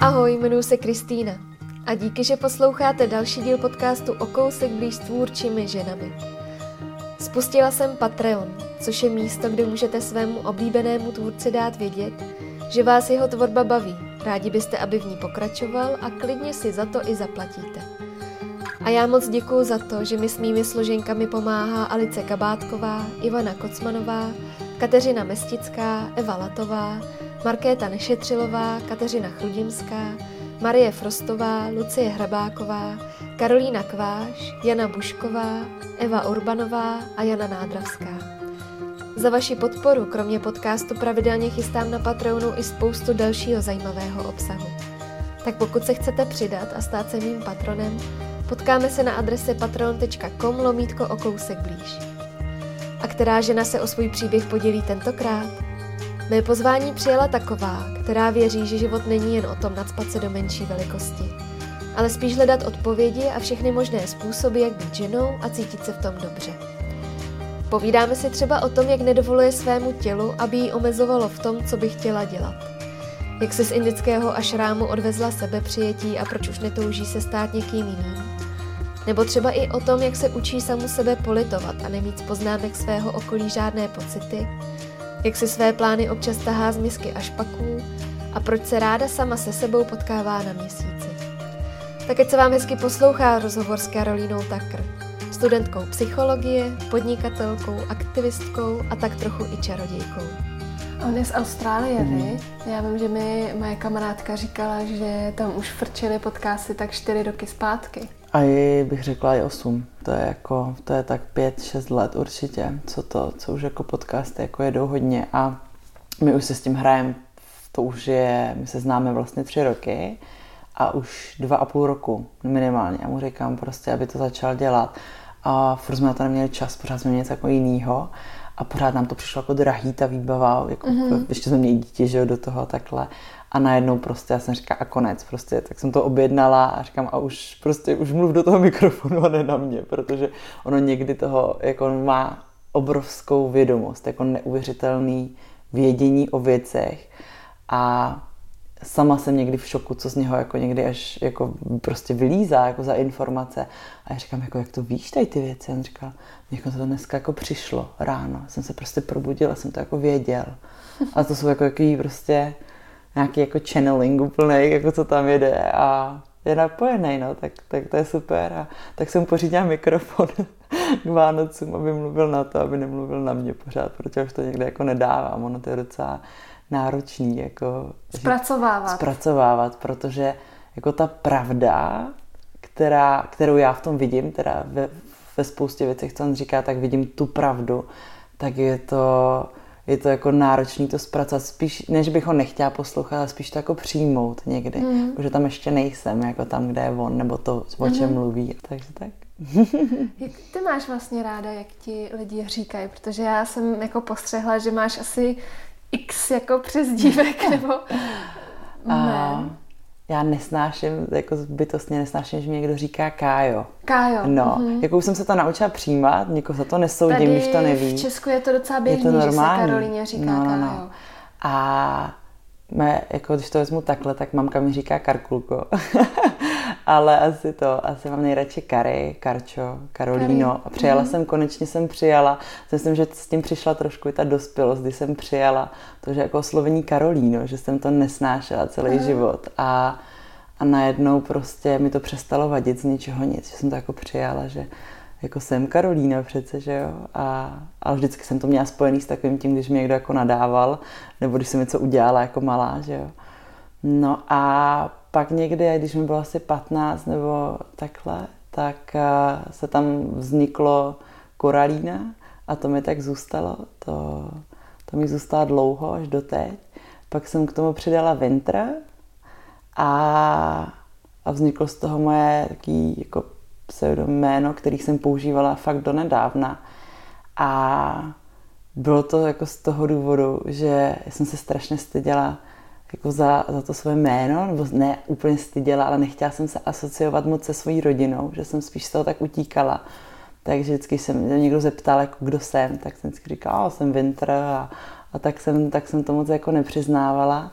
Ahoj, jmenuji se Kristýna a díky, že posloucháte další díl podcastu o kousek blíž s tvůrčími ženami. Spustila jsem Patreon, což je místo, kde můžete svému oblíbenému tvůrci dát vědět, že vás jeho tvorba baví. Rádi byste, aby v ní pokračoval a klidně si za to i zaplatíte. A já moc děkuji za to, že mi s mými složenkami pomáhá Alice Kabátková, Ivana Kocmanová, Kateřina Mestická, Eva Latová, Markéta Nešetřilová, Kateřina Chrudimská, Marie Frostová, Lucie Hrabáková, Karolína Kváš, Jana Bušková, Eva Urbanová a Jana Nádravská. Za vaši podporu, kromě podcastu, pravidelně chystám na Patreonu i spoustu dalšího zajímavého obsahu. Tak pokud se chcete přidat a stát se mým patronem, potkáme se na adrese patreon.com lomítko o kousek blíž. A která žena se o svůj příběh podělí tentokrát? Mé pozvání přijela taková, která věří, že život není jen o tom nadspat se do menší velikosti, ale spíš hledat odpovědi a všechny možné způsoby, jak být ženou a cítit se v tom dobře. Povídáme si třeba o tom, jak nedovoluje svému tělu, aby ji omezovalo v tom, co by chtěla dělat. Jak se z indického ašrámu odvezla sebepřijetí a proč už netouží se stát někým jiným. Nebo třeba i o tom, jak se učí samu sebe politovat a nemít z poznámek svého okolí žádné pocity, jak si své plány občas tahá z misky a špaků a proč se ráda sama se sebou potkává na měsíci. Tak ať se vám hezky poslouchá rozhovor s Karolínou Takr, studentkou psychologie, podnikatelkou, aktivistkou a tak trochu i čarodějkou. On je z Austrálie, mm. vy? Já vím, že mi moje kamarádka říkala, že tam už frčili podcasty tak čtyři roky zpátky. A i bych řekla i 8. To je jako, to je tak 5-6 let určitě, co to, co už jako podcasty jako jedou hodně a my už se s tím hrajeme, to už je, my se známe vlastně tři roky a už dva a půl roku minimálně. Já mu říkám prostě, aby to začal dělat a furt jsme na to neměli čas, pořád jsme měli něco jako jinýho a pořád nám to přišlo jako drahý ta výbava, jako, mm-hmm. ještě jsme měli dítě, že jo, do toho takhle a najednou prostě já jsem říkala a konec prostě, tak jsem to objednala a říkám a už prostě už mluv do toho mikrofonu a ne na mě, protože ono někdy toho jako má obrovskou vědomost, jako neuvěřitelný vědění o věcech a sama jsem někdy v šoku, co z něho jako někdy až jako prostě vylízá jako za informace. A já říkám, jako, jak to víš tady ty věci? A on říkal, jako to dneska jako přišlo ráno. Jsem se prostě probudila, jsem to jako věděl. A to jsou jako jaký prostě nějaký jako channeling úplný, jako co tam jede a je napojený, no, tak, tak to je super. A tak jsem pořídila mikrofon k Vánocům, aby mluvil na to, aby nemluvil na mě pořád, protože už to někde jako nedávám. Ono to je docela náročný, jako... Zpracovávat. Zpracovávat, protože jako ta pravda, která, kterou já v tom vidím, teda ve, ve spoustě věcí, co on říká, tak vidím tu pravdu, tak je to je to jako náročný to zpracovat. Spíš, než bych ho nechtěla poslouchat, ale spíš to jako přijmout někdy. Mm. Protože tam ještě nejsem, jako tam, kde je on, nebo to, o čem mm. mluví. Takže tak. jak ty máš vlastně ráda, jak ti lidi říkají? Protože já jsem jako postřehla, že máš asi x jako přezdívek, nebo... Ne já nesnáším, jako bytostně nesnáším, že mi někdo říká Kájo. Kájo. No, mm-hmm. jako už jsem se to naučila přijímat, někoho za to nesoudím, Tady když to neví. v Česku je to docela běžný, je to normální. že se Karolíně říká no, no, no. Kájo. A mé, jako když to vezmu takhle, tak mamka mi říká Karkulko. Ale asi to, asi mám nejradši Kary, Karčo, Karolíno. Kary. A přijala mm. jsem, konečně jsem přijala. Myslím, že s tím přišla trošku i ta dospělost, kdy jsem přijala to, že jako oslovení Karolíno, že jsem to nesnášela celý mm. život. A, a najednou prostě mi to přestalo vadit z ničeho nic, že jsem to jako přijala, že jako jsem Karolína přece, že jo. A, ale vždycky jsem to měla spojený s takovým tím, když mi někdo jako nadával, nebo když jsem něco udělala jako malá, že jo. No a pak někdy, když mi bylo asi 15 nebo takhle, tak eh, se tam vzniklo koralína a to mi tak zůstalo. To, to mi zůstalo dlouho, až do teď. Pak jsem k tomu přidala Winter a, a vzniklo z toho moje taký jako pseudoméno, který jsem používala fakt do nedávna. A bylo to jako z toho důvodu, že jsem se strašně styděla jako za, za to své jméno, nebo ne úplně styděla, ale nechtěla jsem se asociovat moc se svojí rodinou, že jsem spíš z toho tak utíkala. Takže vždycky se mě někdo zeptal, jako kdo jsem, tak jsem vždycky říkala, jsem Winter a, a tak, jsem, tak jsem to moc jako nepřiznávala.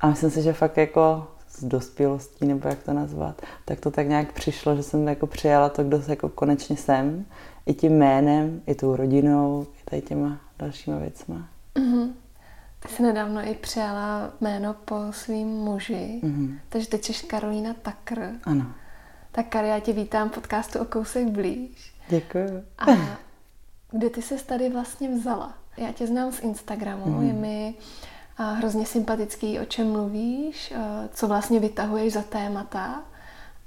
A myslím si, že fakt jako s dospělostí, nebo jak to nazvat, tak to tak nějak přišlo, že jsem jako přijala to, kdo se jako konečně jsem, i tím jménem, i tou rodinou, i tady těma dalšíma věcma. Mm-hmm. Ty jsi nedávno i přijala jméno po svým muži, mm-hmm. takže teď jsi Karolína Takr. Ano. Tak Kari, já tě vítám v podcastu o kousek blíž. Děkuji. A kde ty se tady vlastně vzala? Já tě znám z Instagramu, mm. je mi a hrozně sympatický, o čem mluvíš, co vlastně vytahuješ za témata.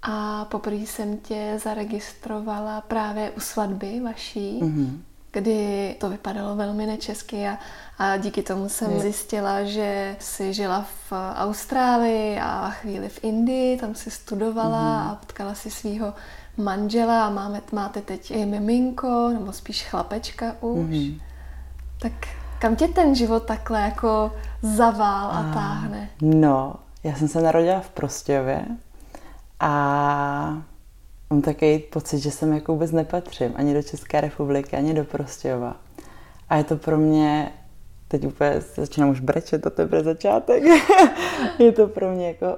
A poprvé jsem tě zaregistrovala právě u svatby vaší, mm-hmm. kdy to vypadalo velmi nečesky a, a díky tomu jsem mm. zjistila, že jsi žila v Austrálii a chvíli v Indii, tam si studovala mm-hmm. a potkala si svého manžela a máme, máte teď i miminko, nebo spíš chlapečka už. Mm-hmm. Tak kam tě ten život takhle jako zavál a, a táhne? No, já jsem se narodila v Prostějově a mám takový pocit, že sem jako vůbec nepatřím ani do České republiky, ani do Prostějova. A je to pro mě, teď úplně začínám už brečet, to je začátek, je to pro mě jako,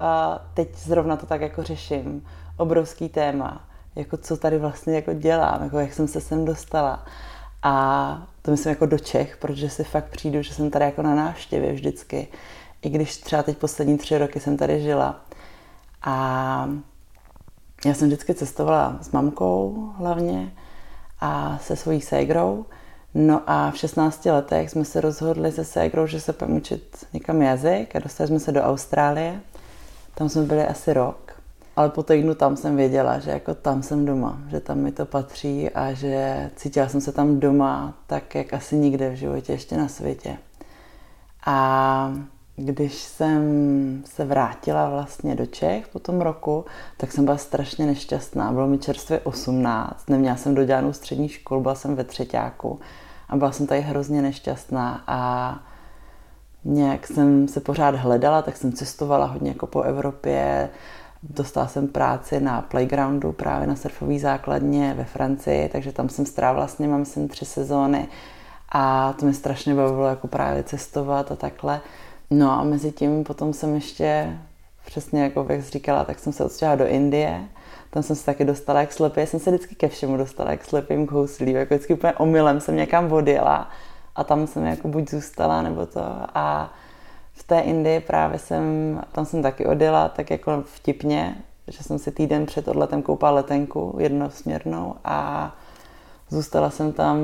a teď zrovna to tak jako řeším, obrovský téma, jako co tady vlastně jako dělám, jako jak jsem se sem dostala. A to myslím jako do Čech, protože si fakt přijdu, že jsem tady jako na návštěvě vždycky. I když třeba teď poslední tři roky jsem tady žila. A já jsem vždycky cestovala s mamkou hlavně a se svojí ségrou. No a v 16 letech jsme se rozhodli se ségrou, že se půjdeme učit někam jazyk a dostali jsme se do Austrálie. Tam jsme byli asi rok ale po týdnu tam jsem věděla, že jako tam jsem doma, že tam mi to patří a že cítila jsem se tam doma tak, jak asi nikde v životě ještě na světě. A když jsem se vrátila vlastně do Čech po tom roku, tak jsem byla strašně nešťastná. Bylo mi čerstvě 18, neměla jsem dodělanou střední školu, byla jsem ve třetíku a byla jsem tady hrozně nešťastná a nějak jsem se pořád hledala, tak jsem cestovala hodně jako po Evropě, Dostala jsem práci na playgroundu právě na surfové základně ve Francii, takže tam jsem strávila s nimi, myslím, tři sezóny a to mi strašně bavilo jako právě cestovat a takhle. No a mezi tím potom jsem ještě, přesně jako jak jsi říkala, tak jsem se odstěhala do Indie, tam jsem se taky dostala jak slepý, já jsem se vždycky ke všemu dostala jak slepým kouslím, jako vždycky úplně omylem jsem někam odjela a tam jsem jako buď zůstala nebo to a v té Indii právě jsem, tam jsem taky odjela tak jako vtipně, že jsem si týden před odletem koupala letenku jednosměrnou a zůstala jsem tam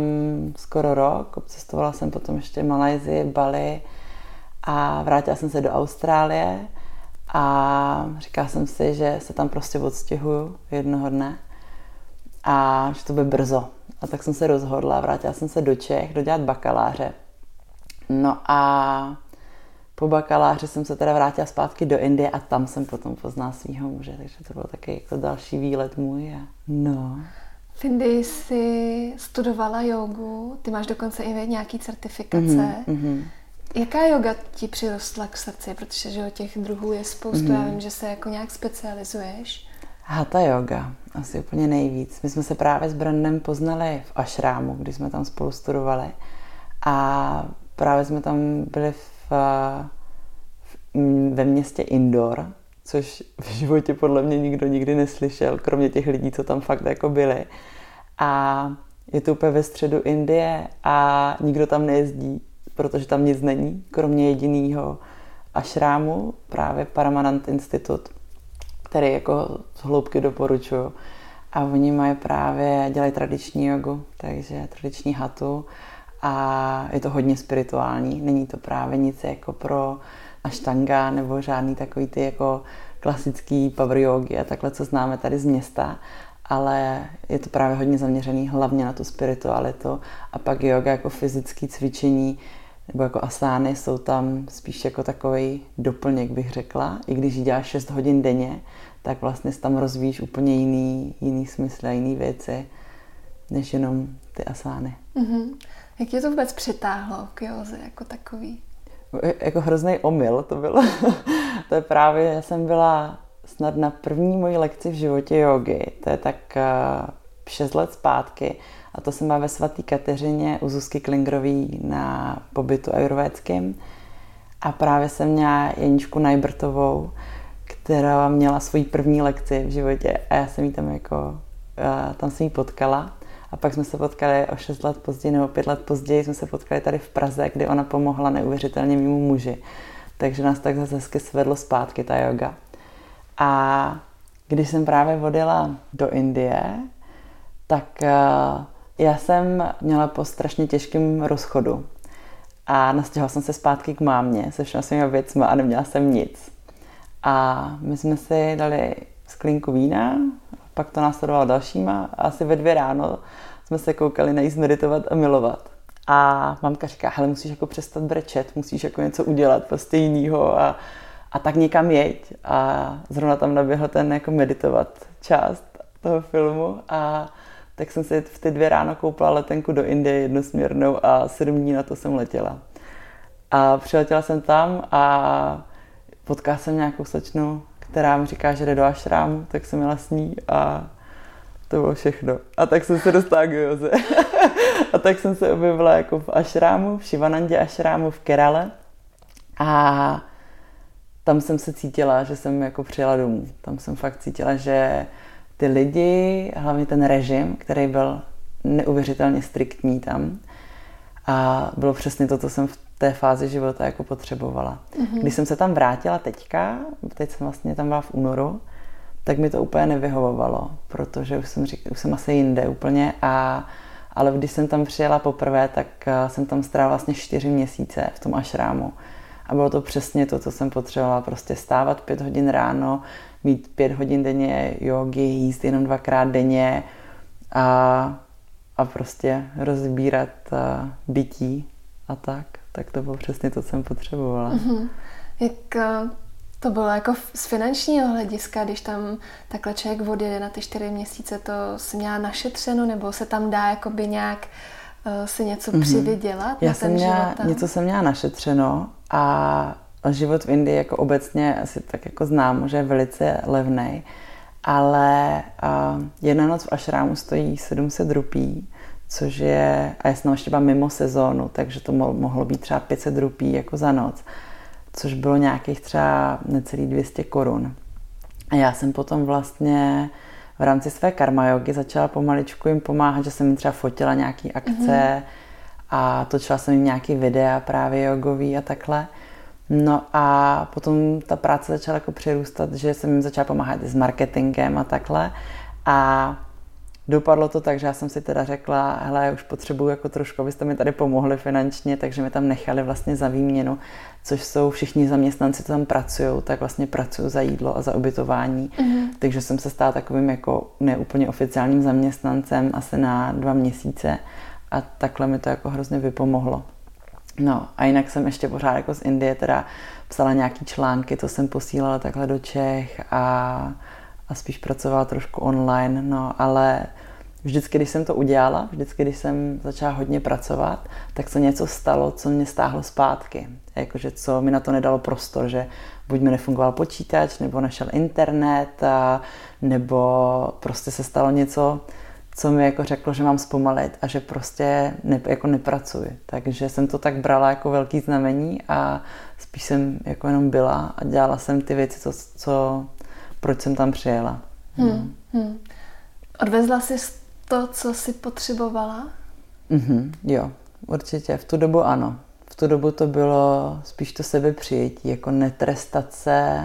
skoro rok, obcestovala jsem potom ještě Malajzii, Bali a vrátila jsem se do Austrálie a říkala jsem si, že se tam prostě odstěhuju jednoho dne a že to bude brzo. A tak jsem se rozhodla, vrátila jsem se do Čech dodělat bakaláře. No a po bakaláři jsem se teda vrátila zpátky do Indie a tam jsem potom poznala svého muže, takže to byl taky jako další výlet můj. A no. V Indii jsi studovala jogu, ty máš dokonce i nějaký certifikace. Mm-hmm, Jaká yoga ti přirostla k srdci? Protože že těch druhů je spoustu, mm-hmm. já vím, že se jako nějak specializuješ. Hatha yoga, asi úplně nejvíc. My jsme se právě s Brandem poznali v Ashramu, když jsme tam spolu studovali. A právě jsme tam byli v ve městě Indor, což v životě podle mě nikdo nikdy neslyšel, kromě těch lidí, co tam fakt jako byli. A je to úplně ve středu Indie a nikdo tam nejezdí, protože tam nic není, kromě jediného ašrámu, právě Paramanant Institut, který jako z hloubky doporučuju. A oni mají právě, dělají tradiční jogu, takže tradiční hatu a je to hodně spirituální. Není to právě nic jako pro aštanga nebo žádný takový ty jako klasický power yogi a takhle, co známe tady z města, ale je to právě hodně zaměřený hlavně na tu spiritualitu a pak yoga jako fyzické cvičení nebo jako asány jsou tam spíš jako takový doplněk, bych řekla. I když děláš 6 hodin denně, tak vlastně tam rozvíjíš úplně jiný, jiný smysl a jiný věci, než jenom ty asány. Mm-hmm. Jak tě to vůbec přitáhlo k józe jako takový? Jako hrozný omyl to bylo. to je právě, já jsem byla snad na první mojí lekci v životě jogy. To je tak uh, šest let zpátky. A to jsem byla ve svatý Kateřině u Zuzky Klingrový na pobytu ajurvédským. A právě jsem měla Jeničku Najbrtovou, která měla svoji první lekci v životě a já jsem jí tam jako, tam jsem jí potkala a pak jsme se potkali o 6 let později nebo 5 let později jsme se potkali tady v Praze, kdy ona pomohla neuvěřitelně mimo muži. Takže nás tak zase hezky svedlo zpátky ta yoga. A když jsem právě vodila do Indie, tak uh, já jsem měla po strašně těžkém rozchodu a nastěhovala jsem se zpátky k mámě se všemi svými věcmi a neměla jsem nic. A my jsme si dali sklínku vína, pak to následovalo dalšíma asi ve dvě ráno jsme se koukali na meditovat a milovat. A mamka říká, hele, musíš jako přestat brečet, musíš jako něco udělat prostě jinýho a, a tak někam jeď. A zrovna tam naběhl ten jako meditovat část toho filmu a tak jsem si v ty dvě ráno koupila letenku do Indie jednosměrnou a sedm dní na to jsem letěla. A přiletěla jsem tam a potkala jsem nějakou slečnu, která mi říká, že jde do ašrámu, tak jsem jela s ní a to bylo všechno. A tak jsem se dostala k joze. a tak jsem se objevila jako v ašrámu, v Shivanandě ašrámu v Kerale. A tam jsem se cítila, že jsem jako přijela domů. Tam jsem fakt cítila, že ty lidi, hlavně ten režim, který byl neuvěřitelně striktní tam, a bylo přesně to, co jsem v té fázi života jako potřebovala. Mm-hmm. Když jsem se tam vrátila teďka, teď jsem vlastně tam byla v únoru, tak mi to úplně nevyhovovalo, protože už jsem, řík, už jsem asi jinde úplně a ale když jsem tam přijela poprvé, tak eh, jsem tam strávila vlastně čtyři měsíce v tom ašrámu. A bylo to přesně to, co jsem potřebovala. Prostě stávat pět hodin ráno, mít pět hodin denně jogy, jíst jenom dvakrát denně a, a prostě rozbírat uh, bytí a tak. Tak to bylo přesně to, co jsem potřebovala. Mm-hmm. Jak uh, to bylo jako z finančního hlediska, když tam takhle člověk odjede na ty čtyři měsíce, to se měla našetřeno, nebo se tam dá jakoby nějak uh, si něco mm-hmm. přivydělat Já na jsem měla, něco jsem měla našetřeno a život v Indii jako obecně asi tak jako znám, že je velice levný, ale uh, jedna noc v ašrámu stojí 700 rupí, což je, a já jsem ještě byla mimo sezónu, takže to mohlo být třeba 500 rupí jako za noc, což bylo nějakých třeba necelých 200 korun. A já jsem potom vlastně v rámci své karma jogy začala pomaličku jim pomáhat, že jsem jim třeba fotila nějaký akce mm-hmm. a točila jsem jim nějaký videa právě jogový a takhle. No a potom ta práce začala jako přirůstat, že jsem jim začala pomáhat s marketingem a takhle. A dopadlo to tak, že já jsem si teda řekla, hele, já už potřebuju jako trošku, abyste mi tady pomohli finančně, takže mi tam nechali vlastně za výměnu, což jsou všichni zaměstnanci, co tam pracují, tak vlastně pracují za jídlo a za ubytování. Mm-hmm. Takže jsem se stala takovým jako neúplně oficiálním zaměstnancem asi na dva měsíce a takhle mi to jako hrozně vypomohlo. No a jinak jsem ještě pořád jako z Indie teda psala nějaký články, to jsem posílala takhle do Čech a, a spíš pracovala trošku online, no ale vždycky, když jsem to udělala, vždycky, když jsem začala hodně pracovat, tak se něco stalo, co mě stáhlo zpátky. Jakože co mi na to nedalo prostor, že buď mi nefungoval počítač, nebo nešel internet, a, nebo prostě se stalo něco, co mi jako řeklo, že mám zpomalit a že prostě ne, jako nepracuji. Takže jsem to tak brala jako velký znamení a spíš jsem jako jenom byla a dělala jsem ty věci, co, co proč jsem tam přijela. Hmm. Hmm. Odvezla jsi to, co jsi potřebovala? Mm-hmm, jo, určitě. V tu dobu ano. V tu dobu to bylo spíš to sebepřijetí, jako netrestat se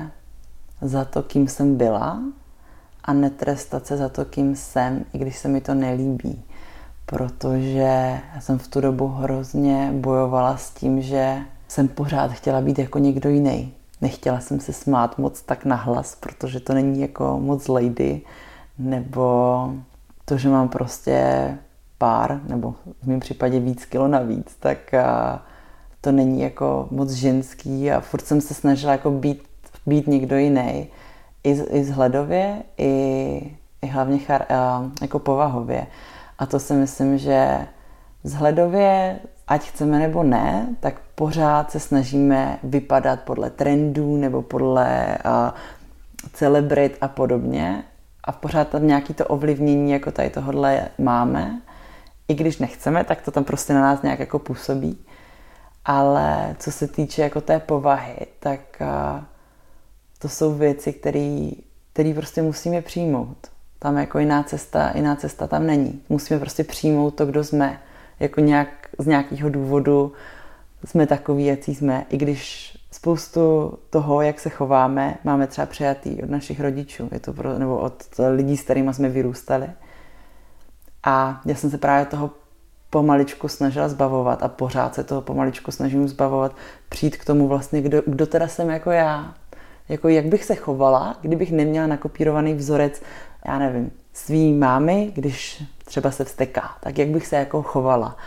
za to, kým jsem byla, a netrestat se za to, kým jsem, i když se mi to nelíbí. Protože já jsem v tu dobu hrozně bojovala s tím, že jsem pořád chtěla být jako někdo jiný. Nechtěla jsem se smát moc tak nahlas, protože to není jako moc lady, nebo to, že mám prostě pár, nebo v mém případě víc kilo navíc, tak to není jako moc ženský a furt jsem se snažila jako být, být někdo jiný i, i zhledově, i, i hlavně char, jako povahově. A to si myslím, že vzhledově, ať chceme nebo ne, tak pořád se snažíme vypadat podle trendů nebo podle uh, celebrit a podobně. A pořád tam nějaký to ovlivnění jako tady tohle máme. I když nechceme, tak to tam prostě na nás nějak jako působí. Ale co se týče jako té povahy, tak uh, to jsou věci, které prostě musíme přijmout. Tam jako jiná cesta, jiná cesta tam není. Musíme prostě přijmout to, kdo jsme. Jako nějak, z nějakého důvodu jsme takový, jaký jsme. I když spoustu toho, jak se chováme, máme třeba přijatý od našich rodičů, je to pro, nebo od lidí, s kterými jsme vyrůstali. A já jsem se právě toho pomaličku snažila zbavovat a pořád se toho pomaličku snažím zbavovat, přijít k tomu vlastně, kdo, kdo teda jsem jako já. Jako jak bych se chovala, kdybych neměla nakopírovaný vzorec, já nevím, svý mámy, když třeba se vsteká, tak jak bych se jako chovala.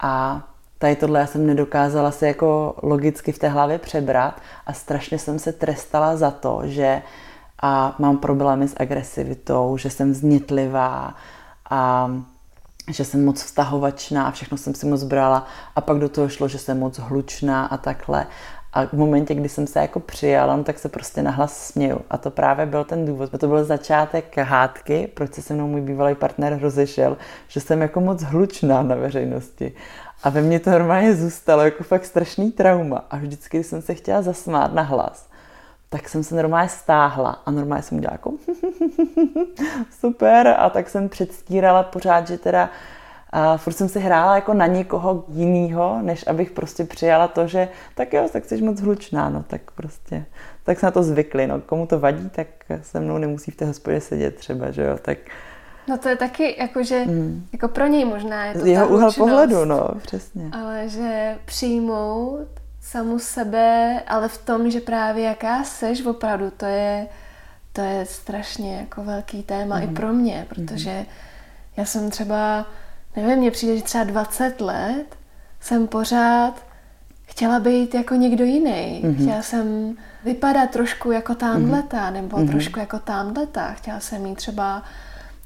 A tady tohle já jsem nedokázala se jako logicky v té hlavě přebrat a strašně jsem se trestala za to, že a mám problémy s agresivitou, že jsem vznětlivá a že jsem moc vztahovačná a všechno jsem si moc brala a pak do toho šlo, že jsem moc hlučná a takhle. A v momentě, kdy jsem se jako přijala, no, tak se prostě nahlas směju. A to právě byl ten důvod. To byl začátek hádky, proč se se mnou můj bývalý partner rozešel, že jsem jako moc hlučná na veřejnosti. A ve mně to normálně zůstalo jako fakt strašný trauma. A vždycky, když jsem se chtěla zasmát na hlas, tak jsem se normálně stáhla a normálně jsem dělala jako super a tak jsem předstírala pořád, že teda a furt jsem si hrála jako na někoho jiného, než abych prostě přijala to, že tak jo, tak jsi moc hlučná, no tak prostě, tak se na to zvykli, no komu to vadí, tak se mnou nemusí v té hospodě sedět třeba, že jo, tak No to je taky jako, že mm. jako pro něj možná je to Jeho úhel pohledu, no, přesně. Ale že přijmout samu sebe, ale v tom, že právě jaká seš opravdu, to je, to je strašně jako velký téma mm. i mhm. pro mě, protože mm. já jsem třeba, nevím, mně přijde, že třeba 20 let jsem pořád chtěla být jako někdo jiný. Mm-hmm. Chtěla jsem vypadat trošku jako tamhleta, mm-hmm. nebo mm-hmm. trošku jako tamhleta. Chtěla jsem mít třeba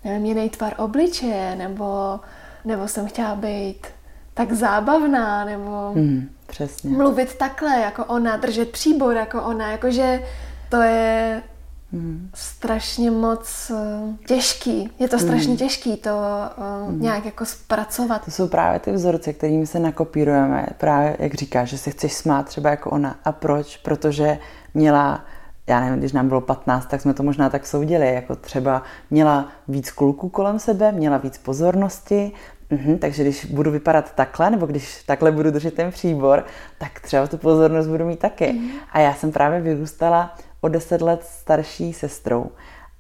nevím, jiný tvar obličeje, nebo, nebo jsem chtěla být tak zábavná, nebo mm, přesně. mluvit takhle, jako ona, držet příbor jako ona, jakože to je mm. strašně moc uh, těžký. Je to strašně mm. těžký to uh, mm. nějak jako zpracovat. To jsou právě ty vzorce, kterými se nakopírujeme. Právě, jak říkáš, že se chceš smát třeba jako ona. A proč? Protože měla já nevím, když nám bylo 15, tak jsme to možná tak soudili, jako třeba měla víc kluků kolem sebe, měla víc pozornosti, Mhm, takže když budu vypadat takhle, nebo když takhle budu držet ten příbor, tak třeba tu pozornost budu mít taky. Mhm. A já jsem právě vyrůstala o deset let starší sestrou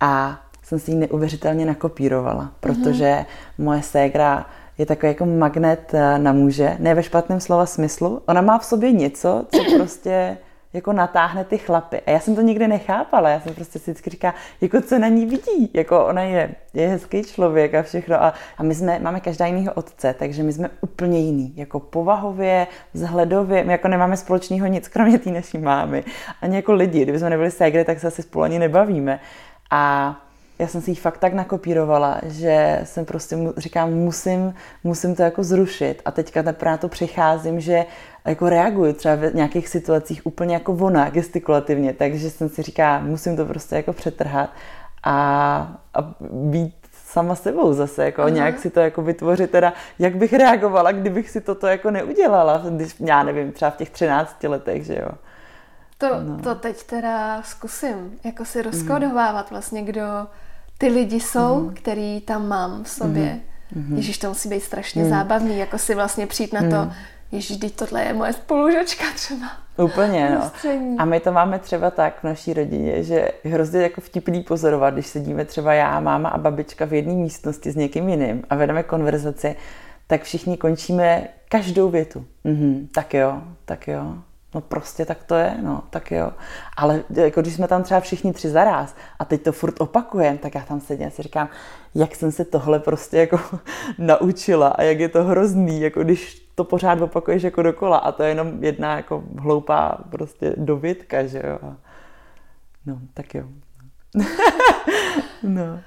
a jsem si ji neuvěřitelně nakopírovala, protože mhm. moje ségra je takový jako magnet eh, na muže, ne ve špatném slova smyslu. Ona má v sobě něco, co prostě jako natáhne ty chlapy. A já jsem to nikdy nechápala, já jsem prostě si vždycky říká, jako co na ní vidí, jako ona je, je hezký člověk a všechno. A, a my jsme, máme každá jinýho otce, takže my jsme úplně jiný, jako povahově, vzhledově, my jako nemáme společného nic, kromě té naší mámy. Ani jako lidi, kdyby jsme nebyli ségry, tak se asi spolu ani nebavíme. A já jsem si ji fakt tak nakopírovala, že jsem prostě říkám, musím, musím to jako zrušit. A teďka teprve na to přicházím, že jako reaguju třeba v nějakých situacích úplně jako ona, gestikulativně, takže jsem si říká, musím to prostě jako přetrhat a, a být sama sebou zase, jako Aha. nějak si to jako vytvořit teda, jak bych reagovala, kdybych si toto jako neudělala, když, já nevím, třeba v těch 13 letech, že jo. To, no. to teď teda zkusím, jako si rozkodovávat vlastně, kdo ty lidi jsou, mm. který tam mám v sobě. Mm. Ježíš, to musí být strašně mm. zábavný, jako si vlastně přijít na to, mm. Ježíš, teď tohle je moje spolužačka třeba. Úplně, no. A my to máme třeba tak v naší rodině, že je hrozně jako vtipný pozorovat, když sedíme třeba já, máma a babička v jedné místnosti s někým jiným a vedeme konverzaci, tak všichni končíme každou větu. Mhm, tak jo, tak jo, No prostě tak to je, no, tak jo. Ale jako když jsme tam třeba všichni tři zaraz a teď to furt opakujeme, tak já tam sedím a si říkám, jak jsem se tohle prostě jako naučila a jak je to hrozný, jako když to pořád opakuješ jako dokola a to je jenom jedna jako hloupá prostě dovědka, že jo. No, tak jo. no.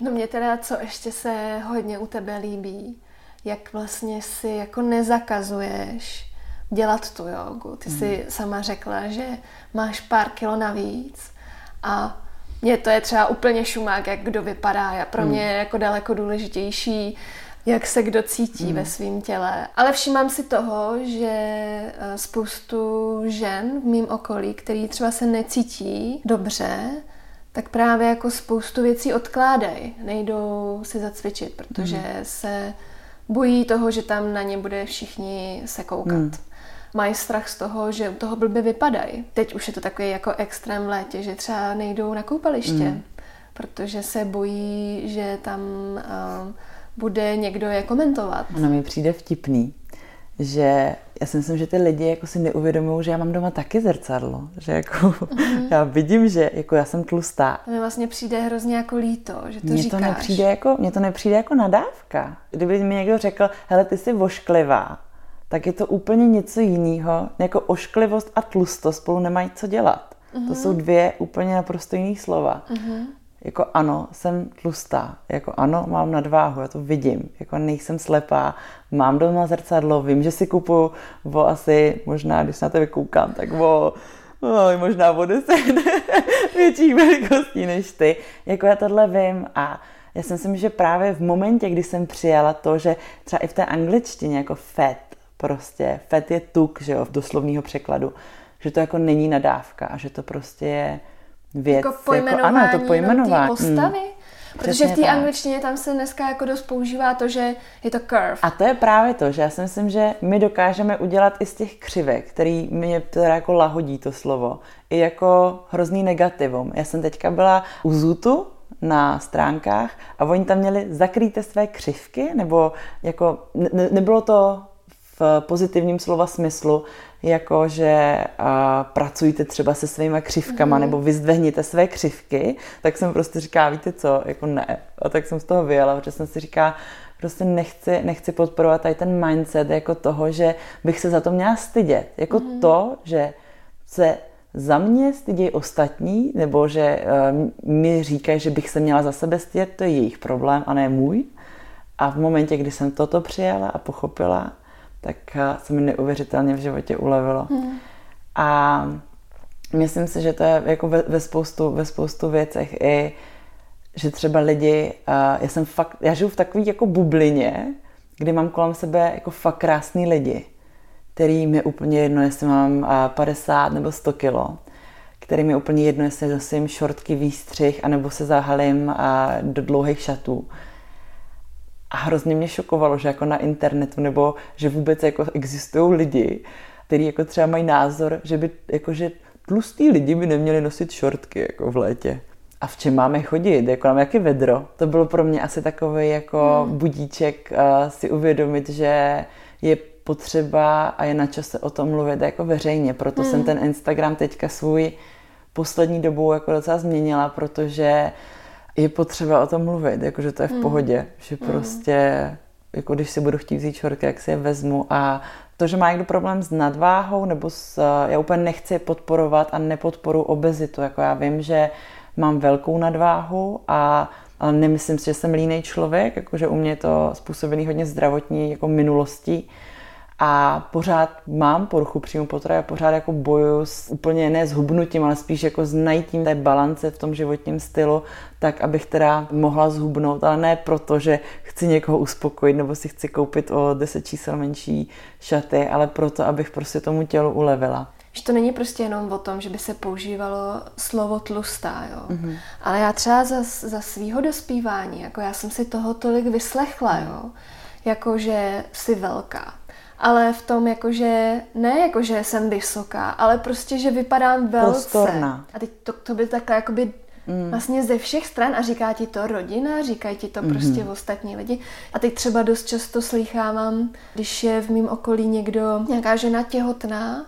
No mě teda, co ještě se hodně u tebe líbí, jak vlastně si jako nezakazuješ dělat tu jogu. Ty jsi hmm. sama řekla, že máš pár kilo navíc a mně to je třeba úplně šumák, jak kdo vypadá. A pro mě hmm. je jako daleko důležitější jak se kdo cítí mm. ve svém těle. Ale všímám si toho, že eh, spoustu žen v mém okolí, který třeba se necítí dobře, tak právě jako spoustu věcí odkládají. Nejdou si zacvičit, protože mm. se bojí toho, že tam na ně bude všichni se koukat. Mm. Mají strach z toho, že u toho blbě vypadají. Teď už je to takový jako extrém v létě, že třeba nejdou na koupaliště, mm. protože se bojí, že tam uh, bude někdo je komentovat. Ono mi přijde vtipný, že já si myslím, že ty lidi jako si neuvědomují, že já mám doma taky zrcadlo. Že jako mm-hmm. já vidím, že jako já jsem tlustá. To mi vlastně přijde hrozně jako líto, že to mně říkáš. To nepřijde jako, mně to nepřijde jako nadávka. Kdyby mi někdo řekl, hele, ty jsi vošklivá, tak je to úplně něco jiného. Jako ošklivost a tlustost spolu nemají co dělat. Mm-hmm. To mhm. jsou dvě úplně naprosto jiné slova. Mm-hmm jako ano, jsem tlustá, jako ano, mám nadváhu, já to vidím, jako nejsem slepá, mám doma zrcadlo, vím, že si kupu o asi, možná když na to vykoukám, tak o no, možná o deset větších velikostí než ty. Jako já tohle vím a já si myslím, že právě v momentě, kdy jsem přijala to, že třeba i v té angličtině jako fat, prostě fat je tuk, že jo, v doslovního překladu, že to jako není nadávka a že to prostě je věc. Jako pojmenování, jako, ano, to pojmenování. postavy. Mm. Protože v té angličtině tam se dneska jako dost používá to, že je to curve. A to je právě to, že já si myslím, že my dokážeme udělat i z těch křivek, který mě teda jako lahodí to slovo, i jako hrozný negativum. Já jsem teďka byla u Zutu na stránkách a oni tam měli zakrýte své křivky, nebo jako ne, nebylo to v pozitivním slova smyslu, jako že a, pracujte třeba se svýma křivkama mm. nebo vyzdvehněte své křivky, tak jsem prostě říká, víte co, jako ne. A tak jsem z toho vyjela, protože jsem si říká, prostě nechci, nechci podporovat tady ten mindset jako toho, že bych se za to měla stydět. Jako mm. to, že se za mě stydějí ostatní, nebo že uh, mi říkají, že bych se měla za sebe stydět, to je jejich problém a ne můj. A v momentě, kdy jsem toto přijala a pochopila, tak eh, se mi neuvěřitelně v životě ulevilo. Hmm. A myslím si, že to je jako ve, ve, spoustu, ve spoustu věcech i, že třeba lidi, uh, já jsem fakt, já žiju v takové jako bublině, kdy mám kolem sebe jako fakt krásný lidi, který mi úplně jedno, jestli mám uh, 50 nebo 100 kilo, který mi úplně jedno, jestli nosím šortky, výstřih, anebo se zahalím uh, do dlouhých šatů a hrozně mě šokovalo, že jako na internetu nebo že vůbec jako existují lidi, kteří jako třeba mají názor, že by jako, že tlustý lidi by neměli nosit šortky jako v létě. A v čem máme chodit? Jako nám jaký vedro? To bylo pro mě asi takový jako hmm. budíček uh, si uvědomit, že je potřeba a je na čase o tom mluvit jako veřejně. Proto hmm. jsem ten Instagram teďka svůj poslední dobu jako docela změnila, protože je potřeba o tom mluvit, jakože to je v mm. pohodě, že mm. prostě, jako když si budu chtít vzít čorky, jak si je vezmu a to, že má někdo problém s nadváhou, nebo s, já úplně nechci podporovat a nepodporu obezitu, jako já vím, že mám velkou nadváhu a ale nemyslím si, že jsem línej člověk, jakože u mě je to způsobený hodně zdravotní jako minulostí, a pořád mám poruchu příjmu potravy a pořád jako bojuju s úplně ne s hubnutím, ale spíš jako s najítím té balance v tom životním stylu, tak abych teda mohla zhubnout, ale ne proto, že chci někoho uspokojit nebo si chci koupit o 10 čísel menší šaty, ale proto, abych prostě tomu tělu ulevila. Že to není prostě jenom o tom, že by se používalo slovo tlustá, jo. Mm-hmm. Ale já třeba za, za svýho dospívání, jako já jsem si toho tolik vyslechla, jo. Jako, že jsi velká ale v tom jakože, ne jakože jsem vysoká, ale prostě, že vypadám velce. Prostorná. A teď to, to by takhle jakoby mm. vlastně ze všech stran a říká ti to rodina, říkají ti to mm-hmm. prostě ostatní lidi. A teď třeba dost často slýchávám, když je v mém okolí někdo, nějaká žena těhotná,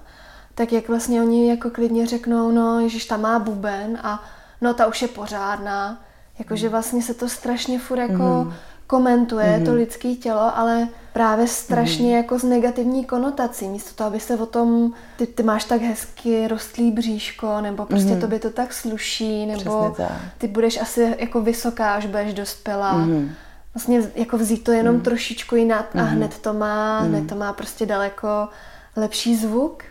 tak jak vlastně oni jako klidně řeknou, no ježiš, ta má buben a no ta už je pořádná. Jakože mm. vlastně se to strašně furt jako mm. Komentuje, mm. to lidské tělo, ale právě strašně mm. jako z negativní konotací. Místo toho, aby se o tom, ty, ty máš tak hezky rostlý bříško, nebo prostě mm. to by to tak sluší, nebo ty budeš asi jako vysoká, až budeš dospělá. Mm. Vlastně jako vzít to jenom mm. trošičku jinak mm. a hned to má, mm. hned to má prostě daleko lepší zvuk.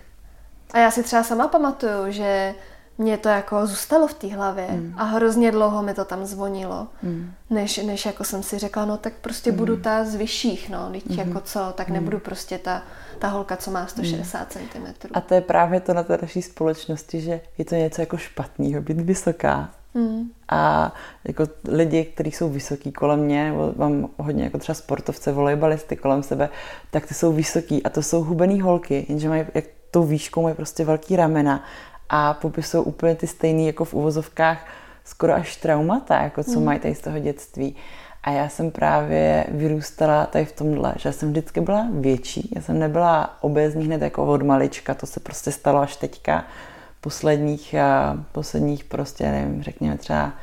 A já si třeba sama pamatuju, že mě to jako zůstalo v té hlavě mm. a hrozně dlouho mi to tam zvonilo, mm. než, než jako jsem si řekla, no tak prostě mm. budu ta z vyšších, no, teď mm. jako co, tak mm. nebudu prostě ta, ta holka, co má 160 mm. cm. A to je právě to na té naší společnosti, že je to něco jako špatného, být vysoká. Mm. A jako lidi, kteří jsou vysoký kolem mě, nebo mám hodně jako třeba sportovce, volejbalisty kolem sebe, tak ty jsou vysoký a to jsou hubený holky, jenže mají jak tou výškou mají prostě velký ramena a popisují úplně ty stejné jako v uvozovkách skoro až traumata, jako co mm. mají tady z toho dětství. A já jsem právě vyrůstala tady v tomhle, že jsem vždycky byla větší. Já jsem nebyla obézní hned jako od malička, to se prostě stalo až teďka. Posledních, posledních prostě, nevím, řekněme třeba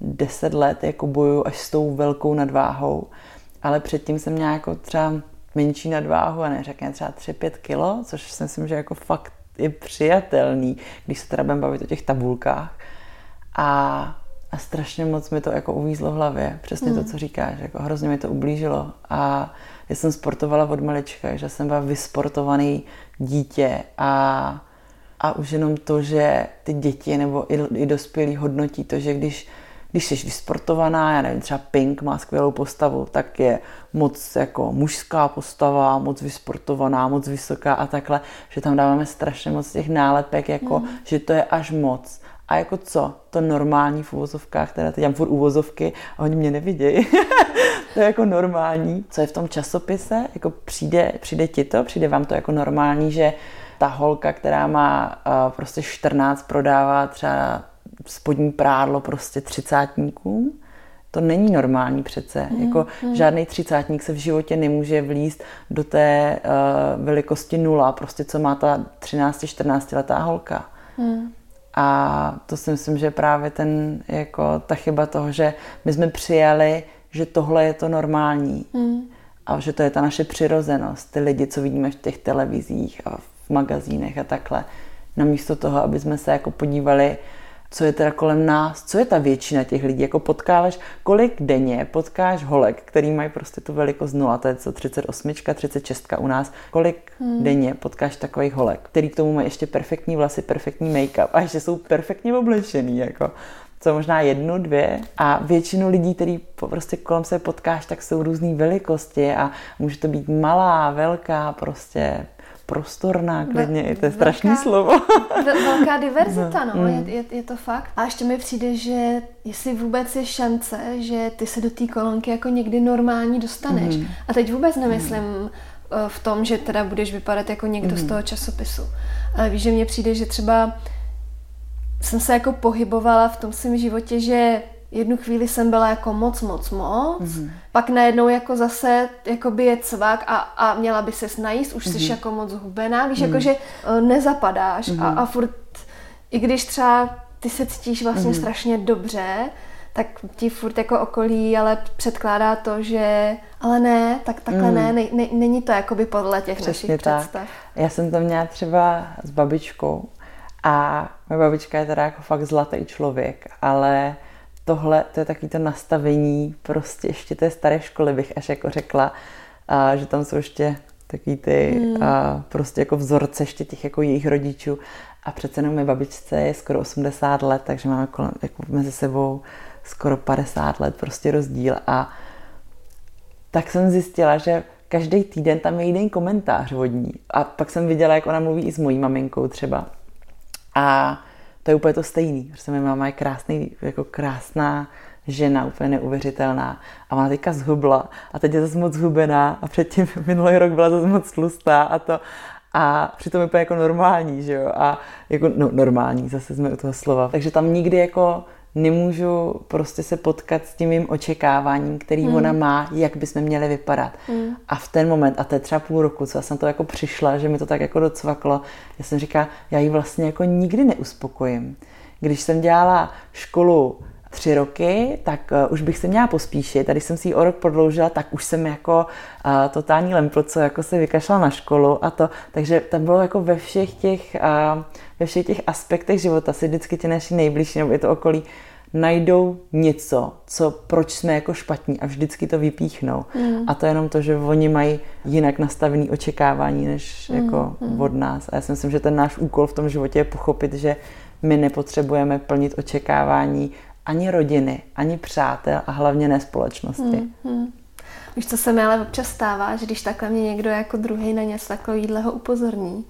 deset let jako boju až s tou velkou nadváhou. Ale předtím jsem měla jako třeba menší nadváhu a neřekne třeba 3-5 kilo, což si myslím, že jako fakt je přijatelný, když se teda budeme bavit o těch tabulkách. A, a strašně moc mi to jako uvízlo v hlavě. Přesně mm. to, co říkáš. Jako hrozně mi to ublížilo. A já jsem sportovala od malička, že jsem byla vysportovaný dítě a, a už jenom to, že ty děti nebo i, i dospělí hodnotí to, že když když jsi vysportovaná, já nevím, třeba Pink má skvělou postavu, tak je moc jako mužská postava, moc vysportovaná, moc vysoká a takhle, že tam dáváme strašně moc těch nálepek, jako, mm. že to je až moc. A jako co? To normální v uvozovkách, teda teď mám furt uvozovky a oni mě nevidějí. to je jako normální. Co je v tom časopise? Jako přijde, přijde ti to? Přijde vám to jako normální, že ta holka, která má uh, prostě 14, prodává třeba spodní prádlo prostě třicátníkům. To není normální přece. Mm, jako mm. žádný třicátník se v životě nemůže vlíst do té uh, velikosti nula, prostě co má ta 13-14 letá holka. Mm. A to si myslím, že právě ten, jako ta chyba toho, že my jsme přijali, že tohle je to normální. Mm. A že to je ta naše přirozenost. Ty lidi, co vidíme v těch televizích a v magazínech a takhle. Namísto toho, aby jsme se jako podívali co je teda kolem nás, co je ta většina těch lidí, jako potkáváš, kolik denně potkáš holek, který mají prostě tu velikost 0, to je co 38, 36 u nás, kolik hmm. denně potkáš takových holek, který k tomu mají ještě perfektní vlasy, perfektní make-up a ještě jsou perfektně oblečený, jako? Co možná jednu, dvě? A většinu lidí, který prostě kolem se potkáš, tak jsou různé velikosti a může to být malá, velká, prostě prostorná klidně, Ve, to je strašný velká, slovo. velká diverzita, no, no mm. je, je, je to fakt. A ještě mi přijde, že jestli vůbec je šance, že ty se do té kolonky jako někdy normální dostaneš. Mm. A teď vůbec nemyslím mm. v tom, že teda budeš vypadat jako někdo mm. z toho časopisu. Ale víš, že mně přijde, že třeba jsem se jako pohybovala v tom svém životě, že jednu chvíli jsem byla jako moc, moc, moc, mm-hmm. pak najednou jako zase jako by je cvak a, a měla by se najíst, už mm-hmm. jsi jako moc hubená, víš, mm-hmm. jako že uh, nezapadáš mm-hmm. a, a furt, i když třeba ty se cítíš vlastně mm-hmm. strašně dobře, tak ti furt jako okolí ale předkládá to, že ale ne, tak takhle mm. ne, ne, ne, není to jakoby podle těch Přesně našich tak. představ. Já jsem to měla třeba s babičkou a moje babička je teda jako fakt zlatý člověk, ale tohle, to je takový to nastavení prostě ještě té staré školy bych až jako řekla, a, že tam jsou ještě takový ty hmm. a, prostě jako vzorce ještě těch jako jejich rodičů a přece jenom mé babičce je skoro 80 let, takže máme kolem, jako mezi sebou skoro 50 let prostě rozdíl a tak jsem zjistila, že každý týden tam je jeden komentář vodní. A pak jsem viděla, jak ona mluví i s mojí maminkou třeba. A to je úplně to stejný. Prostě moje máma je krásný, jako krásná žena, úplně neuvěřitelná. A má teďka zhubla a teď je zase moc zhubená a předtím minulý rok byla zase moc tlustá a to. A přitom je úplně jako normální, že jo? A jako, no normální, zase jsme u toho slova. Takže tam nikdy jako nemůžu prostě se potkat s tím mým očekáváním, který mm. ona má, jak bychom měli vypadat. Mm. A v ten moment, a to je třeba půl roku, co já jsem to jako přišla, že mi to tak jako docvaklo, já jsem říkala, já ji vlastně jako nikdy neuspokojím. Když jsem dělala školu tři roky, tak uh, už bych se měla pospíšit. Když jsem si ji o rok prodloužila, tak už jsem jako uh, totální lempl, co jako se vykašla na školu a to. Takže tam bylo jako ve všech těch, uh, ve všech těch aspektech života si vždycky ti naši nejbližší nebo je to okolí najdou něco, co proč jsme jako špatní a vždycky to vypíchnou. Mm. A to je jenom to, že oni mají jinak nastavený očekávání než mm. jako mm. od nás. A já si myslím, že ten náš úkol v tom životě je pochopit, že my nepotřebujeme plnit očekávání ani rodiny, ani přátel a hlavně ne společnosti. Mm. Mm. Víš, co se mi ale občas stává, že když takhle mě někdo jako druhý na něco takového upozorní,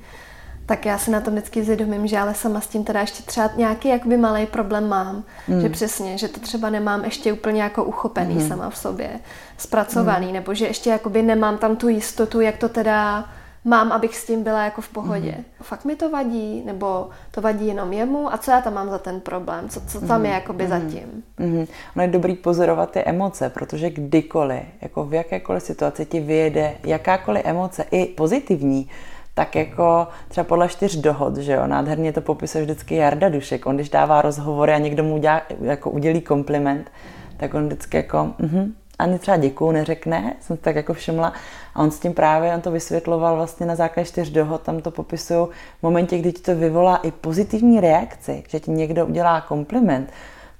tak já si na to vždycky zvědomím, že ale sama s tím teda ještě třeba nějaký jakoby malý problém mám. Mm. Že přesně, že to třeba nemám ještě úplně jako uchopený mm. sama v sobě, zpracovaný, mm. nebo že ještě jakoby nemám tam tu jistotu, jak to teda mám, abych s tím byla jako v pohodě. Mm. Fakt mi to vadí, nebo to vadí jenom jemu a co já tam mám za ten problém, co, co tam mm. je jakoby mm. zatím. Mm. Ono je dobrý pozorovat ty emoce, protože kdykoliv, jako v jakékoliv situaci ti vyjede jakákoliv emoce, i pozitivní, tak jako třeba podle čtyř dohod, že jo, nádherně to popisuje vždycky Jarda Dušek. On když dává rozhovory a někdo mu udělá, jako udělí kompliment, tak on vždycky jako, mhm, ani třeba děkuju neřekne, jsem tak jako všimla. A on s tím právě, on to vysvětloval vlastně na základě čtyř dohod, tam to popisují v momentě, kdy ti to vyvolá i pozitivní reakci, že ti někdo udělá kompliment,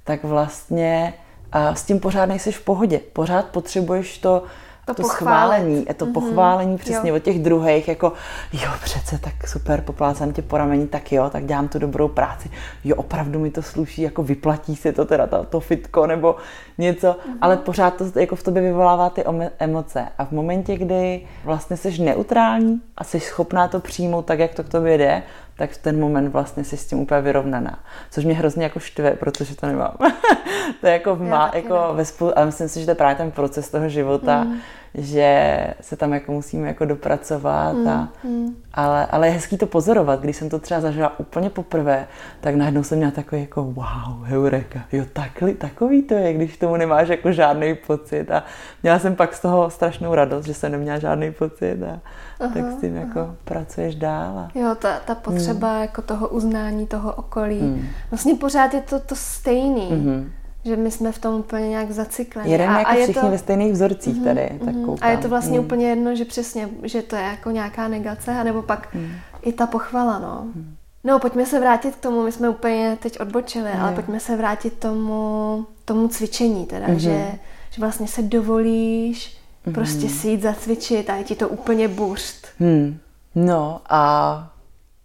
tak vlastně a s tím pořád nejsi v pohodě. Pořád potřebuješ to to, to schválení, to mm-hmm. pochválení přesně jo. od těch druhých, jako jo, přece tak super, poplácám tě po rameni, tak jo, tak dělám tu dobrou práci, jo, opravdu mi to sluší, jako vyplatí se to teda, to, to fitko nebo něco, mm-hmm. ale pořád to jako v tobě vyvolává ty emoce a v momentě, kdy vlastně jsi neutrální a jsi schopná to přijmout tak, jak to k tobě jde, tak v ten moment vlastně jsi s tím úplně vyrovnaná. Což mě hrozně jako štve, protože to nemám. to je jako, má, jako ve spolu, ale myslím si, že to je právě ten proces toho života, mm. Že se tam jako musíme jako dopracovat. Mm. A, mm. ale, ale je hezký to pozorovat. Když jsem to třeba zažila úplně poprvé, tak najednou jsem měla takový jako wow, heureka. Jo, takli, takový to je, když tomu nemáš jako žádný pocit. A měla jsem pak z toho strašnou radost, že jsem neměla žádný pocit. A, aha, tak s tím jako aha. jako pracuješ dál. A... Jo, ta, ta potřeba hmm. jako toho uznání toho okolí. Hmm. Vlastně pořád je to to stejný. Hmm. Že my jsme v tom úplně nějak zacykleni. Jedeme jako a je všichni to... ve stejných vzorcích mm-hmm, tady. Tak mm-hmm. A je to vlastně mm. úplně jedno, že přesně, že to je jako nějaká negace, anebo pak mm. i ta pochvala, no. Mm. No, pojďme se vrátit k tomu, my jsme úplně teď odbočili, mm. ale pojďme se vrátit tomu, tomu cvičení teda, mm-hmm. že, že vlastně se dovolíš mm-hmm. prostě si jít zacvičit a je ti to úplně burst. Hmm. No a